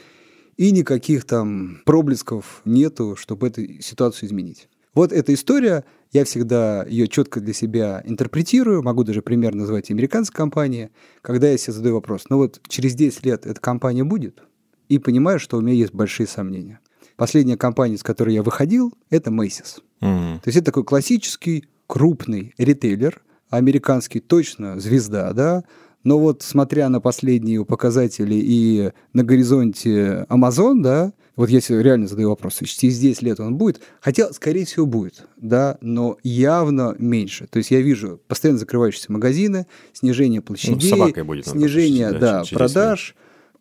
[SPEAKER 2] и никаких там проблесков нету, чтобы эту ситуацию изменить. Вот эта история, я всегда ее четко для себя интерпретирую, могу даже пример назвать американской компании, когда я себе задаю вопрос, ну вот через 10 лет эта компания будет, и понимаю, что у меня есть большие сомнения. Последняя компания, с которой я выходил, это Macy's.
[SPEAKER 1] Мгм.
[SPEAKER 2] То есть это такой классический крупный ритейлер, американский точно звезда, да, но вот смотря на последние показатели и на горизонте Amazon, да, вот я реально задаю вопрос, через 10 лет он будет, хотя, скорее всего, будет, да, но явно меньше. То есть я вижу постоянно закрывающиеся магазины, снижение площадей,
[SPEAKER 1] Ну, будет, надо
[SPEAKER 2] снижение,
[SPEAKER 1] почти, да,
[SPEAKER 2] да,
[SPEAKER 1] через 10 лет.
[SPEAKER 2] продаж,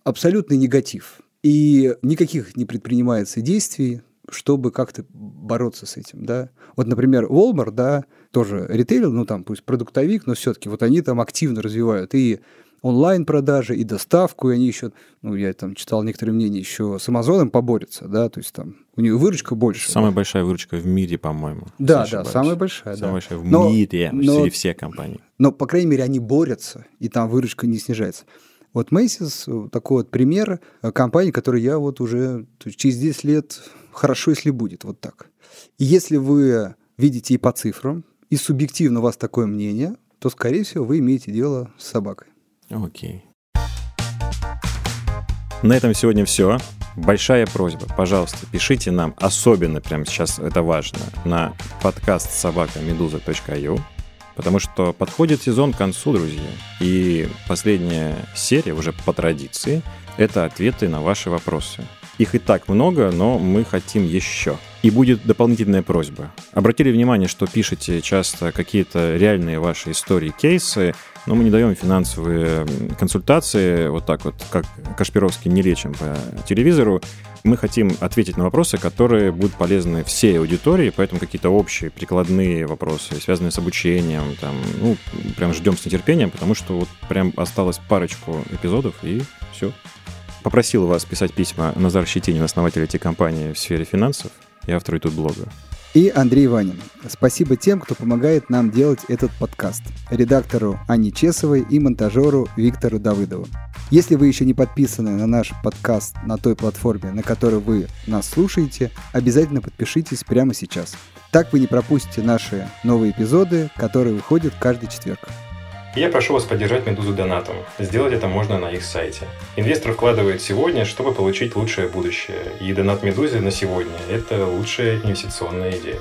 [SPEAKER 2] абсолютный негатив. И никаких не предпринимается действий, чтобы как-то бороться с этим, да. Вот, например, Walmart, да, тоже ритейл, ну там пусть продуктовик, но все-таки вот они там активно развивают и онлайн-продажи, и доставку, и они еще, ну, я там читал некоторые мнения, еще с Амазоном поборются, да, то есть там у нее выручка больше.
[SPEAKER 1] Самая
[SPEAKER 2] да.
[SPEAKER 1] большая выручка в мире, по-моему.
[SPEAKER 2] Да, да,
[SPEAKER 1] ошибаюсь.
[SPEAKER 2] самая большая,
[SPEAKER 1] Самая
[SPEAKER 2] да.
[SPEAKER 1] большая в
[SPEAKER 2] Но-
[SPEAKER 1] мире
[SPEAKER 2] но-
[SPEAKER 1] среди всех компаний.
[SPEAKER 2] Но, по крайней мере, они борются, и там выручка не снижается. Вот Macy's э, такой вот пример э, компании, которую я вот уже есть через 10 лет хорошо, если будет, вот так. И если вы видите и по цифрам, и субъективно у вас такое мнение, то, скорее всего, вы имеете дело с собакой.
[SPEAKER 1] Окей. На этом сегодня все. Большая просьба, пожалуйста, пишите нам, особенно прямо сейчас это важно, на подкаст собакамедуза.io, потому что подходит сезон к концу, друзья. И последняя серия, уже по традиции, это ответы на ваши вопросы. Их и так много, но мы хотим еще. И будет дополнительная просьба. Обратили внимание, что пишете часто какие-то реальные ваши истории, кейсы, но мы не даем финансовые консультации, вот так вот, как Кашпировский не лечим по телевизору. Мы хотим ответить на вопросы, которые будут полезны всей аудитории, поэтому какие-то общие прикладные вопросы, связанные с обучением, там, ну, прям ждем с нетерпением, потому что вот прям осталось парочку эпизодов, и все. Попросил вас писать письма Назар Щетинин, основатель этой компании в сфере финансов и автор тут блога.
[SPEAKER 2] И Андрей Ванин. Спасибо тем, кто помогает нам делать этот подкаст. Редактору Анне Чесовой и монтажеру Виктору Давыдову. Если вы еще не подписаны на наш подкаст на той платформе, на которой вы нас слушаете, обязательно подпишитесь прямо сейчас. Так вы не пропустите наши новые эпизоды, которые выходят каждый четверг.
[SPEAKER 1] Я прошу вас поддержать «Медузу» донатом. Сделать это можно на их сайте. Инвестор вкладывает сегодня, чтобы получить лучшее будущее. И донат «Медузе» на сегодня – это лучшая инвестиционная идея.